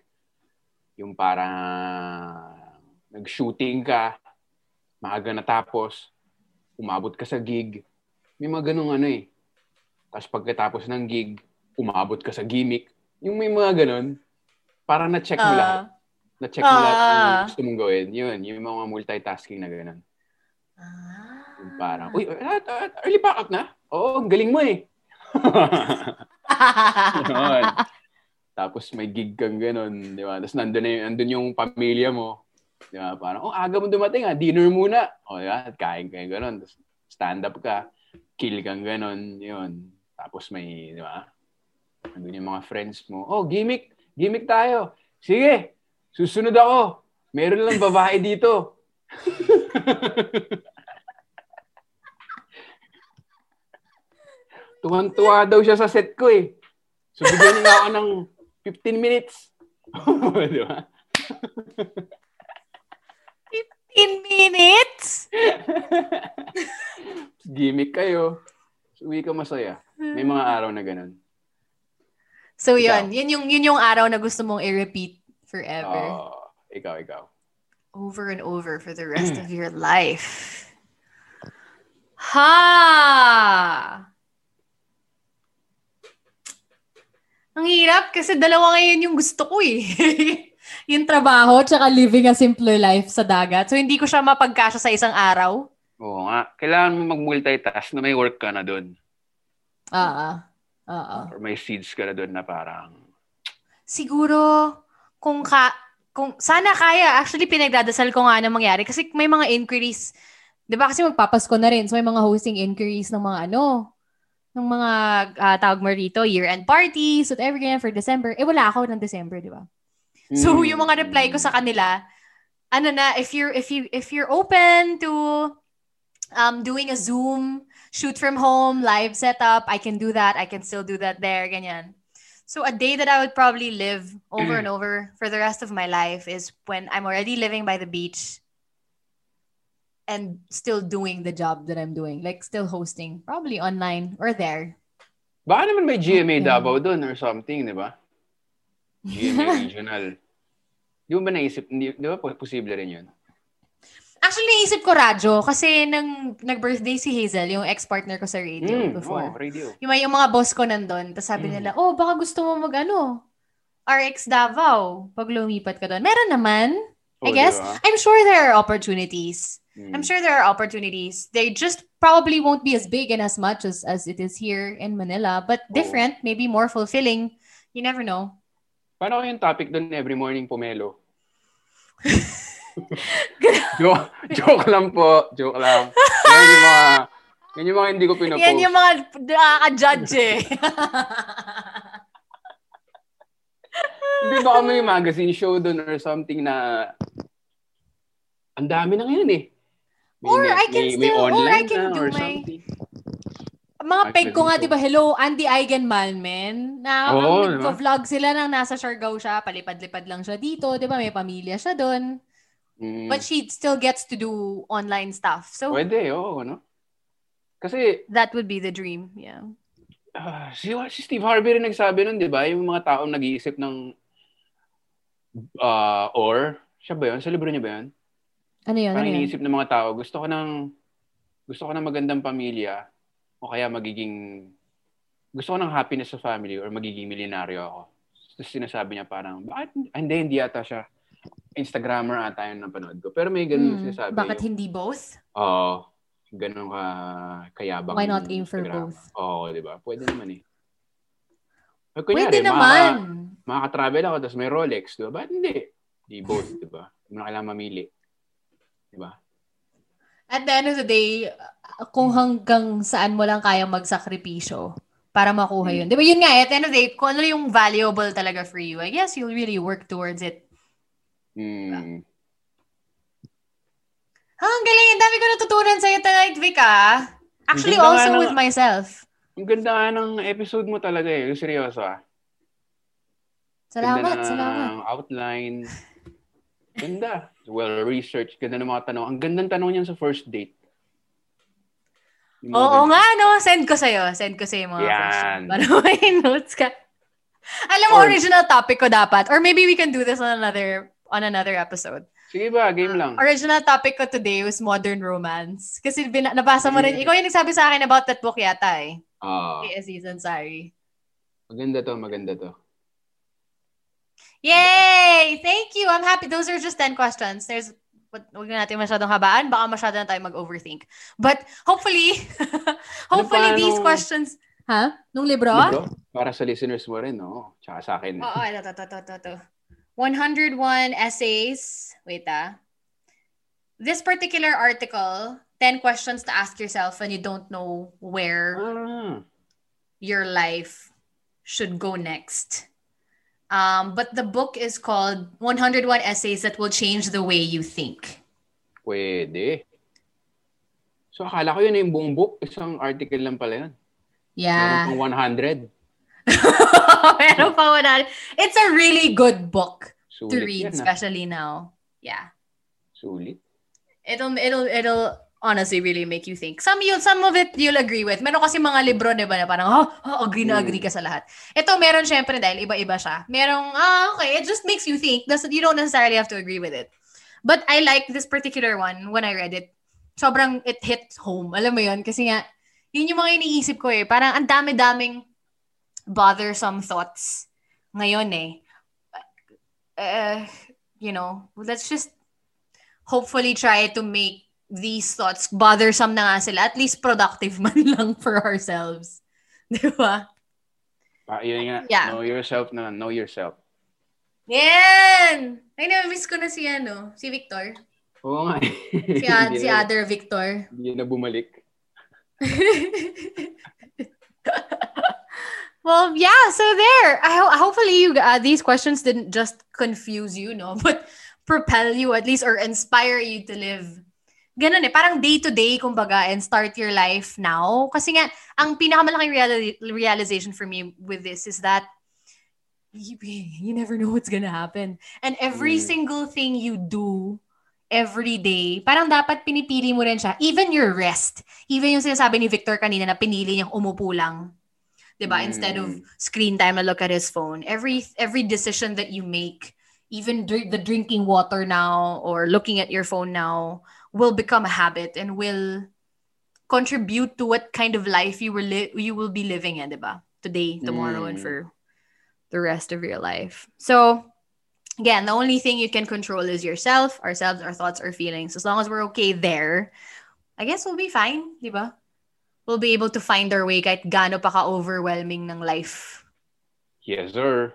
Yung parang nag-shooting ka, maaga natapos, umabot ka sa gig. May mga ganung ano eh. Tapos pagkatapos ng gig, umabot ka sa gimmick. Yung may mga ganun, parang na-check mo Ah. lahat. Na-check mo lahat Ah. ng gusto mong gawin. Yun, yung mga multitasking na ganun. Ah. Yung parang, uy, ah, ah, early pack up na? Oo, ang galing mo eh. [laughs] Ganon. Tapos may gig kang ganun, di ba? Tapos nandun, na yung, nandun yung pamilya mo. Di ba? Parang, oh, aga mo dumating ah, dinner muna. O, di ba? At Kain kayo ganun. Tapos stand up ka, kill kang ganun, yun. Tapos may, di ba? Nandun yung mga friends mo. Oh, gimmick, gimmick tayo. Sige, susunod ako. Meron lang babae dito. [laughs] Tuwan-tuwa daw siya sa set ko eh. So, bigyan niya ako ng 15 minutes. [laughs] Di ba? 15 minutes? Gimmick kayo. So, uwi ka masaya. May mga [laughs] araw na ganun. So Ikaw. yun, yun yung, yun yung araw na gusto mong i-repeat forever. Oh, ikaw, ikaw. over and over for the rest of [clears throat] your life. Ha! Ang hirap kasi dalawa ngayon yung gusto ko eh. [laughs] yung trabaho tsaka living a simpler life sa dagat. So hindi ko siya mapagkasya sa isang araw. Oo nga. Kailangan mo mag-multitask na may work ka na doon. Ah, ah. Or may seeds ka na doon na parang... Siguro kung ka kung sana kaya. Actually pinagdadasal ko nga na mangyari. Kasi may mga inquiries. 'di ba? Kasi magpapasko na rin. So may mga hosting inquiries ng mga ano ng mga ah, tawag mo rito year-end parties whatever ganyan for December. Eh wala ako ng December 'di ba? So Hmm. yung mga reply ko sa kanila ano na if you're if you if you're open to um doing a Zoom shoot from home live setup I can do that I can still do that there ganyan So a day that I would probably live over and over for the rest of my life is when I'm already living by the beach. and still doing the job that I'm doing. Like still hosting, probably online or there. Baka naman may GMA Okay. Davao doon or something, di ba? [laughs] GMA Regional. Di mo ba naisip, di, di ba posible rin yun? Actually, naisip ko radyo kasi nang nag-birthday si Hazel, yung ex-partner ko sa radio Mm, before. oh, radio. Yung, yung mga boss ko nandun, tapos sabi Mm. nila, oh, baka gusto mo mag ano, RX Davao, pag lumipat ka doon. Meron naman, I Oh, guess. diba? I'm sure there are opportunities. Mm. I'm sure there are opportunities. They just probably won't be as big and as much as, as it is here in Manila, but Oo. different, maybe more fulfilling. You never know. Paano yung topic doon every morning pomelo? [laughs] joke, joke lang po. Joke lang. Yan yung mga, yan yung mga hindi ko pinapost. Yan yung mga nakaka-judge eh. Hindi ba may magazine show doon or something na ang dami na ngayon eh. May, Or may- I can may, may still- or online I can do or my- something. mga Ay, peg ko nga, di ba, hello, Andy Eigenman, men. Na Oo, ang di ba? nagko-vlog sila nang nasa Siargao siya, palipad-lipad lang siya dito, di ba, may pamilya siya doon. Mm, But she still gets to do online stuff. So, Pwede, oo. no? Kasi that would be the dream, yeah. ah, si, si Steve Harvey rin nagsabi nun, di ba? Yung mga taong nag-iisip ng ah, or, siya ba yun? Sa libro niya ba yun? Ano yun, ano Parang yun? iniisip ng mga tao, gusto ko ng gusto ko ng magandang pamilya o kaya magiging gusto ko ng happiness sa family or magiging milyonaryo ako. Tapos sinasabi niya parang, bakit? ah, hindi, hindi ata siya. Instagrammer ata yung napanood ko. Pero may ganun Hmm, sinasabi. Bakit yung, hindi both? Oo. ganun ka kayabang. Why not aim for both? Oo, di ba? Pwede naman eh. Pag Pwede kunyari, naman. Makaka, makaka-travel ako, tapos may Rolex, di ba? Ba't hindi? Di both, di ba? Hindi mo na kailangan mamili. Di ba? At the end of the day, uh, kung hanggang saan mo lang kayang magsakripisyo para makuha Hmm. yun. Di ba yun nga, eh, at the end of the day, kung ano yung valuable talaga for you, I guess you'll really work towards it. Hmm. Ah, ang galing. Ang dami ko natutunan sa'yo tonight, Vic, ah. Actually, ganda also ng- with myself. Ang ganda nga ng episode mo talaga eh. Seryoso ah. Salamat, ganda salamat. outline. Ganda. Well-researched. Ganda ng mga tanong. Ang gandang tanong niyan sa first date. Oo ganun. nga, no? Send ko sa'yo. Send ko sa'yo mga Yan. questions. Para may [laughs] notes ka. Alam mo, Or- original topic ko dapat. Or maybe we can do this on another on another episode. Sige ba, game lang. Original topic ko today was modern romance. Kasi bin- nabasa mo rin. Ikaw yung nagsabi sa akin about that book yata eh. Ah, Kay Aziz Ansari. maganda to, maganda to. Yay! Thank you. I'm happy. Those are just 10 questions. There's huwag na natin masyadong habaan. Baka masyado na tayo mag-overthink. But hopefully, [laughs] hopefully Ano these ano? questions... Ha? Nung libro? Libro? Para sa listeners mo rin, no? Tsaka sa akin. Oo, ito, ito, ito, ito. 101 essays. Wait ah. This particular article, 10 questions to ask yourself when you don't know where Ah, your life should go next. Um, but the book is called 101 Essays That Will Change the Way You Think. pwede. So, akala ko yun yung buong book. Isang article lang pala yun. Yeah. Meron 100. [laughs] Meron pa wala. It's a really good book to Sulit read, yan, ah. especially now. Yeah. Sulit. it'll it'll it'll honestly really make you think. Some you some of it you'll agree with. Meron kasi mga libro 'di ba na parang oh, oh agree na Mm. agree ka sa lahat. Ito meron syempre dahil iba-iba siya. Merong ah okay, it just makes you think. Doesn't you don't necessarily have to agree with it. But I like this particular one when I read it. Sobrang it hit home. Alam mo 'yon kasi nga yun yung mga iniisip ko eh. Parang ang dami-daming bothersome thoughts ngayon eh. Uh, you know, let's just hopefully try to make these thoughts bothersome na nga sila. At least productive [laughs] man lang for ourselves. [laughs] Di ba? Ah, yun nga. Yeah. Know yourself na. Know yourself. Yan! Ay, na-miss ko na si ano, si Victor. Oo nga. Si, [laughs] Ad, si na- other Victor. Hindi na bumalik. Well, yeah, so there. I ho- hopefully you uh, these questions didn't just confuse you, no, [laughs] but propel you at least or inspire you to live ganun eh, parang day to day kumbaga and start your life now. Kasi nga ang pinakamalaking reali- realization for me with this is that you, you never know what's gonna happen. And every Mm. single thing you do every day, parang dapat pinipili mo rin siya. Even your rest. Even yung sinasabi ni Victor kanina na pinili niyang umupo lang. 'Di ba? Instead of screen time na look at his phone. Every every decision that you make, even dr- the drinking water now or looking at your phone now will become a habit and will contribute to what kind of life you will li- you will be living in, 'di ba? Today, tomorrow and Mm. for the rest of your life. So, again, the only thing you can control is yourself, ourselves, our thoughts, our feelings. As long as we're okay there, I guess we'll be fine, di ba? We'll be able to find our way kahit gaano pa ka-overwhelming ng life. Yes, sir.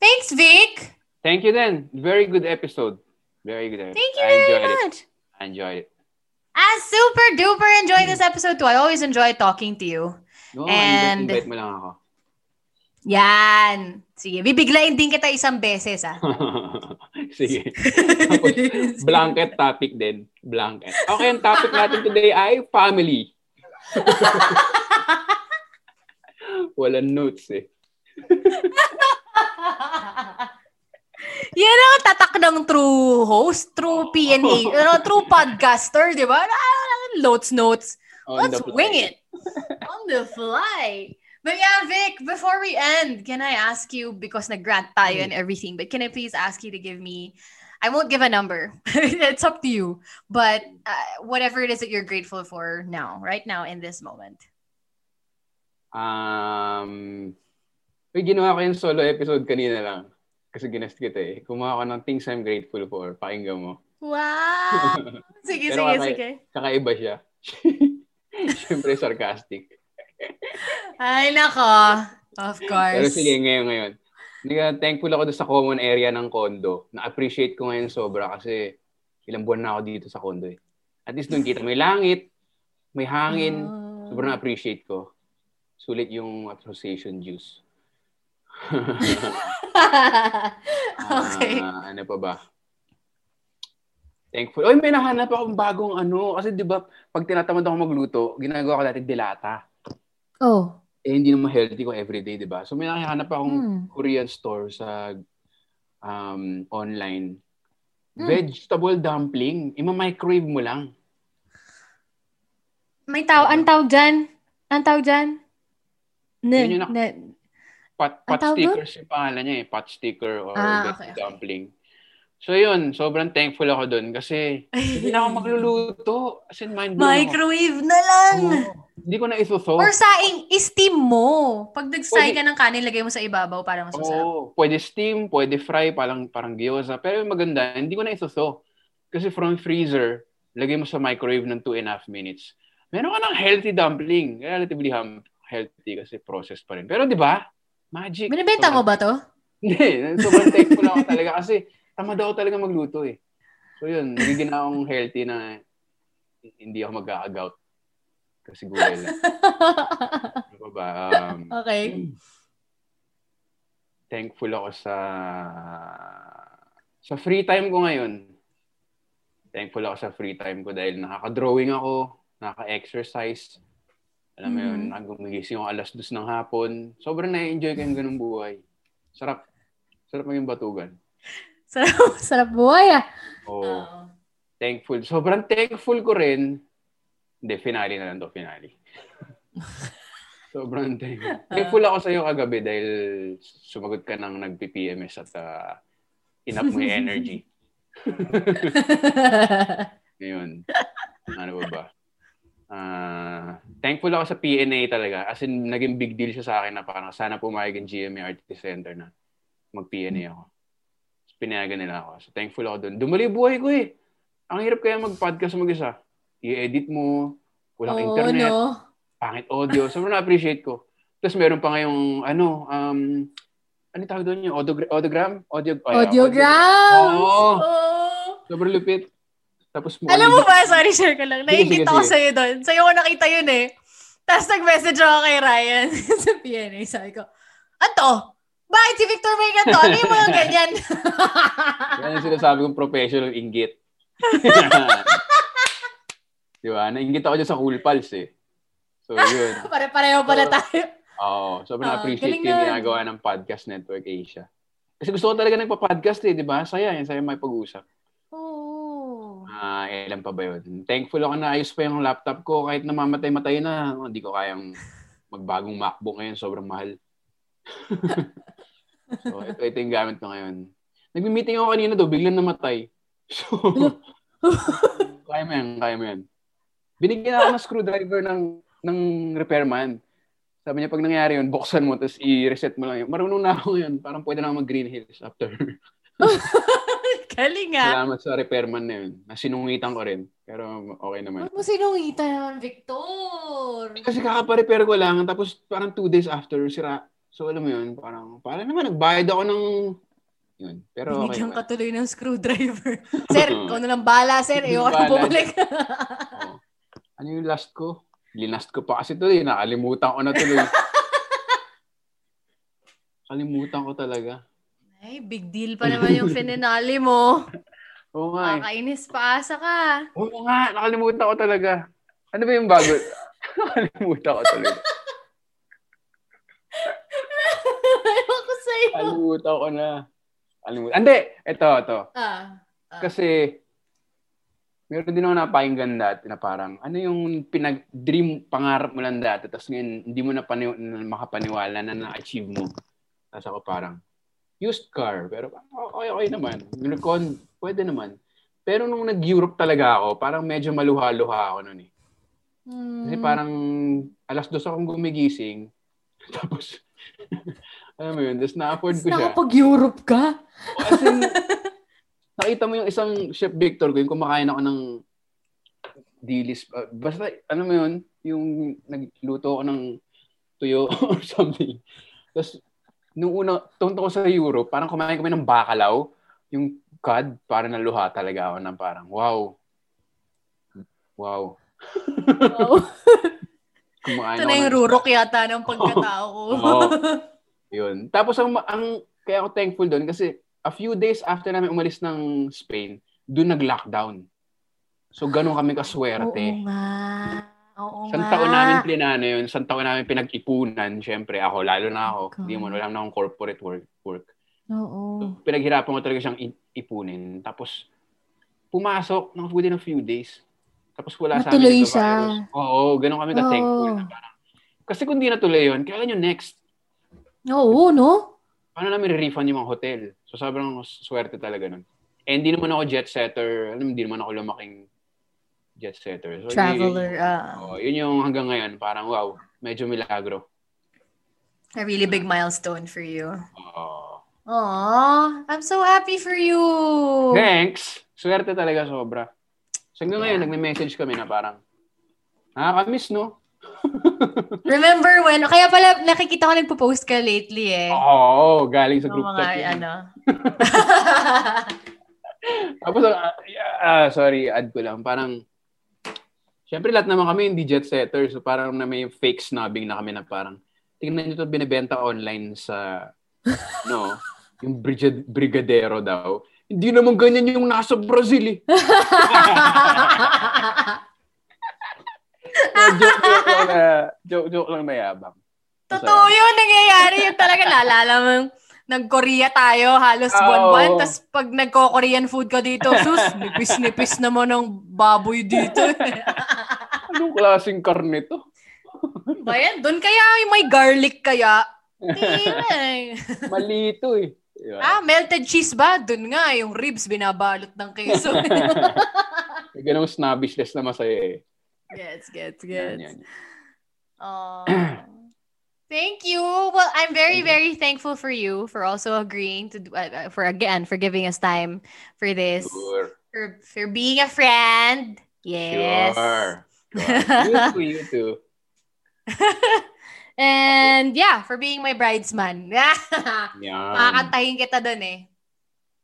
Thanks, Vic! Thank you then. Very good episode. Very good. episode. Thank you I very enjoyed it. much. I enjoyed it. I super duper enjoyed this episode too. I always enjoy talking to you. No, And- invite mo lang ako. Yan. Sige, bibiglayin din kita isang beses, ah. Sige. Tapos, blanket topic din. Blanket. Okay, ang topic natin today ay family. Walang notes eh. Yan ang tatak ng true host, true PNA, ano, true podcaster, di ba? Ah, Notes, notes. Let's wing it. On the fly. But yeah, Vic, before we end, can I ask you, because nag-grant tayo and everything, but can I please ask you to give me, I won't give a number. [laughs] it's up to you. But uh, whatever it is that you're grateful for now, right now, in this moment. Um, may ginawa ko yung solo episode kanina lang. Kasi ginest kita eh. Kumuha ko ng things I'm grateful for. Pakinggan mo. Wow! [laughs] sige, sige, kakay- sige. Kakaiba siya. [laughs] Siyempre sarcastic. Ay, nako. Of course. Pero sige, ngayon, ngayon. Thankful ako sa common area ng condo. Na-appreciate ko ngayon sobra kasi ilang buwan na ako dito sa condo eh. At least doon kita may langit, may hangin. Oh. Sobrang na-appreciate ko. Sulit yung association juice. [laughs] okay. Ah, ano pa ba? Thankful. Oy, may nahanap akong bagong ano. Kasi di ba, pag tinatamad ako magluto, ginagawa ko dati dilata. Oh. Eh, hindi naman healthy ko everyday, di ba? So, may nakahanap akong Hmm. Korean store sa um, online. Hmm. Vegetable dumpling. Ima-microwave mo lang. May tao, ang tawag dyan? Ang tawag dyan? Ne, Yun yung nak- ne, Pot, pot stickers yung pangalan niya eh. Pot sticker or Ah, vegetable okay, okay. So, yun. Sobrang thankful ako dun kasi hindi na ako magluluto. As in, mind blown ako. microwave na lang. Hindi ko na isuso. Or saing, steam mo. Pag Pwede- ka ng kanin, lagay mo sa ibabaw para mas masarap. Oo, pwede steam, pwede fry, parang, parang gyoza. Pero yung maganda, hindi ko na isuso. Kasi from freezer, lagay mo sa microwave ng 2 and a half minutes. Meron ka ng healthy dumpling. Relatively healthy kasi process pa rin. Pero di ba? Magic. Binibenta mo ba to? Hindi. Sobrang thankful ako talaga kasi tamad ako talaga magluto eh. So yun, nagiging akong healthy na hindi ako magkakagout. Kasi gulay lang. [laughs] Ano pa ba? Um, okay. thankful ako sa sa free time ko ngayon. Thankful ako sa free time ko dahil nakaka-drawing ako, nakaka-exercise. Alam mo yun, nagumigising ako alas dos ng hapon. Sobrang na-enjoy ko yung ganung buhay. Sarap. Sarap maging batugan. Sarap, [laughs] sarap buhay ah. Oo. Oo. Thankful. Sobrang thankful ko rin. Hindi, finale na lang to, finale. [laughs] Sobrang thankful. Thankful ako sa iyo kagabi dahil sumagot ka ng nag-PPMS at uh, inap mo yung energy. [laughs] Ngayon, ano ba ba? Ah, thankful ako sa PNA talaga. As in, naging big deal siya sa akin na parang sana pumayag yung GMA Artist Center na mag-PNA ako. So, pinayagan nila ako. So, thankful ako doon. Dumali buhay ko eh. Ang hirap kaya mag-podcast mag-isa. I-edit mo, walang Oo, internet, no? pangit audio. Sobrang na-appreciate ko. Tapos meron pa ngayong, ano, um, ano tawag doon yung audiogra- audiogram? Audio, ay, Audiogram! Oo. Oh. Sobrang lupit. Tapos mo, Alam mo ba, sorry, share ko lang. Naingit ako sa'yo doon. Sa'yo ko nakita yun eh. Tapos nag-message ako kay Ryan [laughs] sa PNA. Sabi ko, Anto, bakit si Victor may ganito? Ano yung mga ganyan? [laughs] Yan ang sinasabi kong professional inggit. [laughs] Di ba? Nainggit ako dyan sa Cool Pals eh. So, yun. [laughs] Pare-pareho pala tayo. Oo. sobrang Ah, na-appreciate galing ko yung ginagawa ng Podcast Network Asia. Kasi gusto ko talaga nagpa-podcast eh, di ba? Saya, yan saya may pag-usap. Ah, ilan pa ba yun? Thankful ako na ayos pa yung laptop ko kahit namamatay-matay na. Hindi ko kayang magbagong MacBook ngayon. Sobrang mahal. So, ito, ito yung gamit ko ngayon. Nagmi-meeting ako kanina do, biglang namatay. [laughs] So, kaya mo yan, kaya mo yan. Binigyan ako ng screwdriver ng ng repairman. Sabi niya, pag nangyari yun, buksan mo, tapos i-reset mo lang yun. Marunong na ako yun. Parang pwede na ako mag-green hills after. [laughs] Galing nga. Salamat sa repairman na yun. Nasinungitan ko rin. Pero okay naman. Ba't mo sinungitan naman, Victor? Kasi kakaparepair ko lang, tapos parang two days after, sira. So alam mo yun, parang, parang naman, nagbayad ako ng, yun. Pero okay Binigyan naman. ka tuloy ng screwdriver. [laughs] sir, ikaw na lang bala, sir. Ayoko na bumalik. [laughs] Oo. Ano yung last ko? Linast ko pa kasi tuloy. Nakalimutan ko na tuloy. [laughs] Kalimutan ko talaga. Ay, big deal pa naman yung finale mo. Oo nga eh. Kakainis paasa ka. Oo nga, nakalimutan ko talaga. Ano ba yung bago? nakalimutan ko talaga. Ayoko sa'yo. Kalimutan ko na. Kalimutan. Hindi, ito, ito. Ah. Kasi, meron din ako napakinggan dati na parang, ano yung pinag-dream pangarap mo lang dati, tapos ngayon, hindi mo na pani- na makapaniwala na na-achieve mo. Tapos ako parang, used car, pero okay, okay naman. Unicorn, pwede naman. Pero nung nag-Europe talaga ako, parang medyo maluha-luha ako nun eh. Hmm. Kasi parang alas dos akong gumigising. [laughs] Tapos, alam mo yun, tapos na-afford ko siya. Nakapag-Europe ka? As in, [laughs] nakita mo yung isang chef Victor ko, yung kumakain ako ng dilis. uh, basta, ano mo yun, yung nagluto ako ng tuyo [laughs] or something. Tapos, nung una, tunto ko sa Europe, parang kumain kami ng bakalaw. Yung cod, parang naluha talaga ako ng parang, wow. Wow. Oh. [laughs] Kumain Ito na yung ng- rurok yata ng pagkatao ko. Oo. Yun. Tapos ang, ang kaya ako thankful doon kasi a few days after namin umalis ng Spain, doon nag-lockdown. So ganun kami kaswerte. Oo nga. Oo nga. taon namin plinano yun. Isang taon namin pinag-ipunan. Siyempre, ako, lalo na ako. God. Hindi mo, wala na akong corporate work. work. Oo. So, pinaghirapan ko talaga siyang ipunin. Tapos, pumasok ng within a few days. Tapos wala sa Natuloy amin ito siya. Oo, ganun kami ka-thankful. Na parang, kasi kung di natuloy yun, kailan yung next? Oo, no? paano namin re-refund yung mga hotel? So, sobrang swerte talaga nun. Eh, hindi naman ako jet setter. Alam, hindi naman ako lumaking jet setter. So, Traveler. Yun, ah. oh, yun yung hanggang ngayon. Parang, wow, medyo milagro. a really big milestone for you. Oh. Aw, I'm so happy for you. Thanks! Swerte talaga sobra. So, hanggang ngayon, nagme-message kami na parang, nakakamiss, no? [laughs] Remember when, kaya pala nakikita ko nagpo-post ka lately eh. Oo, galing sa group mga chat. yun. ano. [laughs] Tapos, ah, ah, sorry, add ko lang. Parang, syempre lahat naman kami hindi jet setters. So parang na may fake snubbing na kami na parang, tingnan nyo ito binibenta online sa, no, [laughs] yung brigad, brigadero daw. Hindi naman ganyan yung nasa Brazil eh. [laughs] So, joke, joke lang na, joke, joke lang na yabang. Totoo yun, nangyayari yun talaga. Naalala mo, yung nag-Korea tayo, halos Oo. buwan-buwan. Tapos pag nagko-Korean food ka dito, [laughs] sus, nipis-nipis naman ng baboy dito. [laughs] Anong klaseng karne to? ba yan? Doon kaya may garlic kaya? Eh. Malito eh. Diba? Ah, melted cheese ba? Doon nga, yung ribs binabalot ng queso. Ganong snobbishness na masaya eh. Yan, gets. yan. Aw. [clears throat] Thank you. Well, I'm very, very thankful for you for also agreeing to uh, uh, for again for giving us time for this, Sure. for for being a friend. Yes. Sure. [laughs] Sure. You too, you too. [laughs] And yeah, for being my bridesman. [laughs] Yan. Makakantahin kita doon eh.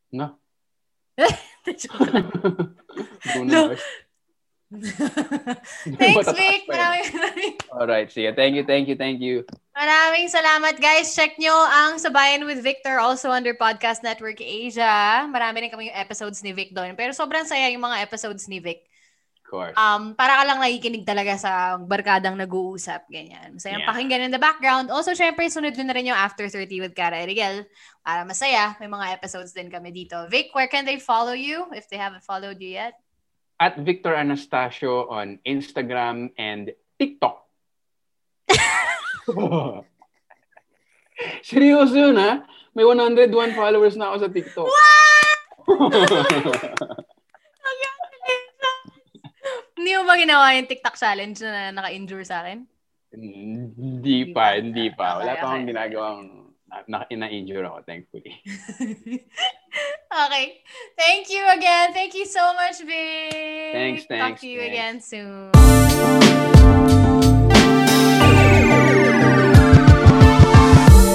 No. Joke lang. Doon No. [laughs] Thanks, Vic. Maraming, maraming, Alright, see ya. Thank you, thank you, thank you. maraming salamat, guys. Check nyo ang Sabayan with Victor also under Podcast Network Asia. Marami rin kami yung episodes ni Vic doon. Pero sobrang saya yung mga episodes ni Vic. Of course. Um, para ka lang nakikinig talaga sa barkadang nag-uusap, ganyan. Masaya Yeah. pakinggan in the background. Also, syempre, sunod na rin yung After 30 with Cara Erigel. Para masaya, may mga episodes din kami dito. Vic, where can they follow you if they haven't followed you yet? At Victor Anastasio on Instagram and TikTok. [laughs] Seryoso yun, ha? May 101 followers na ako sa TikTok. [laughs] Hindi mo ba ginawa yung TikTok challenge na naka-injure sa akin? hindi pa, hindi pa. Wala Okay, pa akong okay. ginagawang na, na, injure ako, thankfully. [laughs] okay. Thank you again. Thank you so much, Vic. Thanks, thanks. Talk to you thanks. again soon.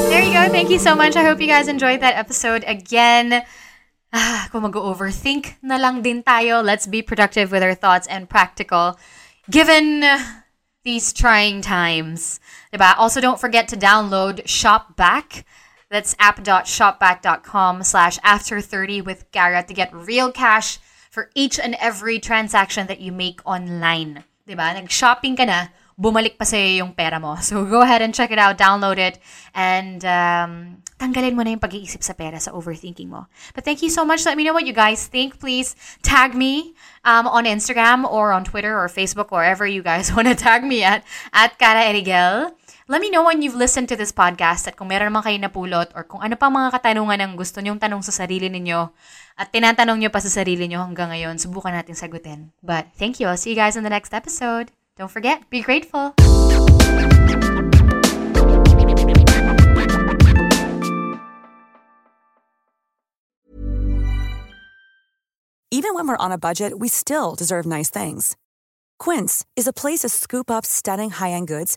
There you go. Thank you so much. I hope you guys enjoyed that episode again. Ah, kung mag-overthink na lang din tayo, let's be productive with our thoughts and practical. Given these trying times. Diba? Also, don't forget to download Shopback. That's app.shopback.com slash after 30 with Gara to get real cash for each and every transaction that you make online. Diba? Nag-shopping ka na, bumalik pa sa'yo yung pera mo. So, go ahead and check it out, download it, and um, tanggalin mo na yung pag-iisip sa pera sa overthinking mo. But thank you so much. Let me know what you guys think. Please tag me um, on Instagram or on Twitter or Facebook, wherever you guys [laughs] want to tag me at, at Cara Erigel. Let me know when you've listened to this podcast at kung meron naman kayo napulot or kung ano pang mga katanungan ang gusto nyong tanong sa sarili ninyo at tinatanong nyo pa sa sarili nyo hanggang ngayon, subukan natin sagutin. But thank you. I'll see you guys in the next episode. Don't forget, be grateful. Even when we're on a budget, we still deserve nice things. Quince is a place to scoop up stunning high-end goods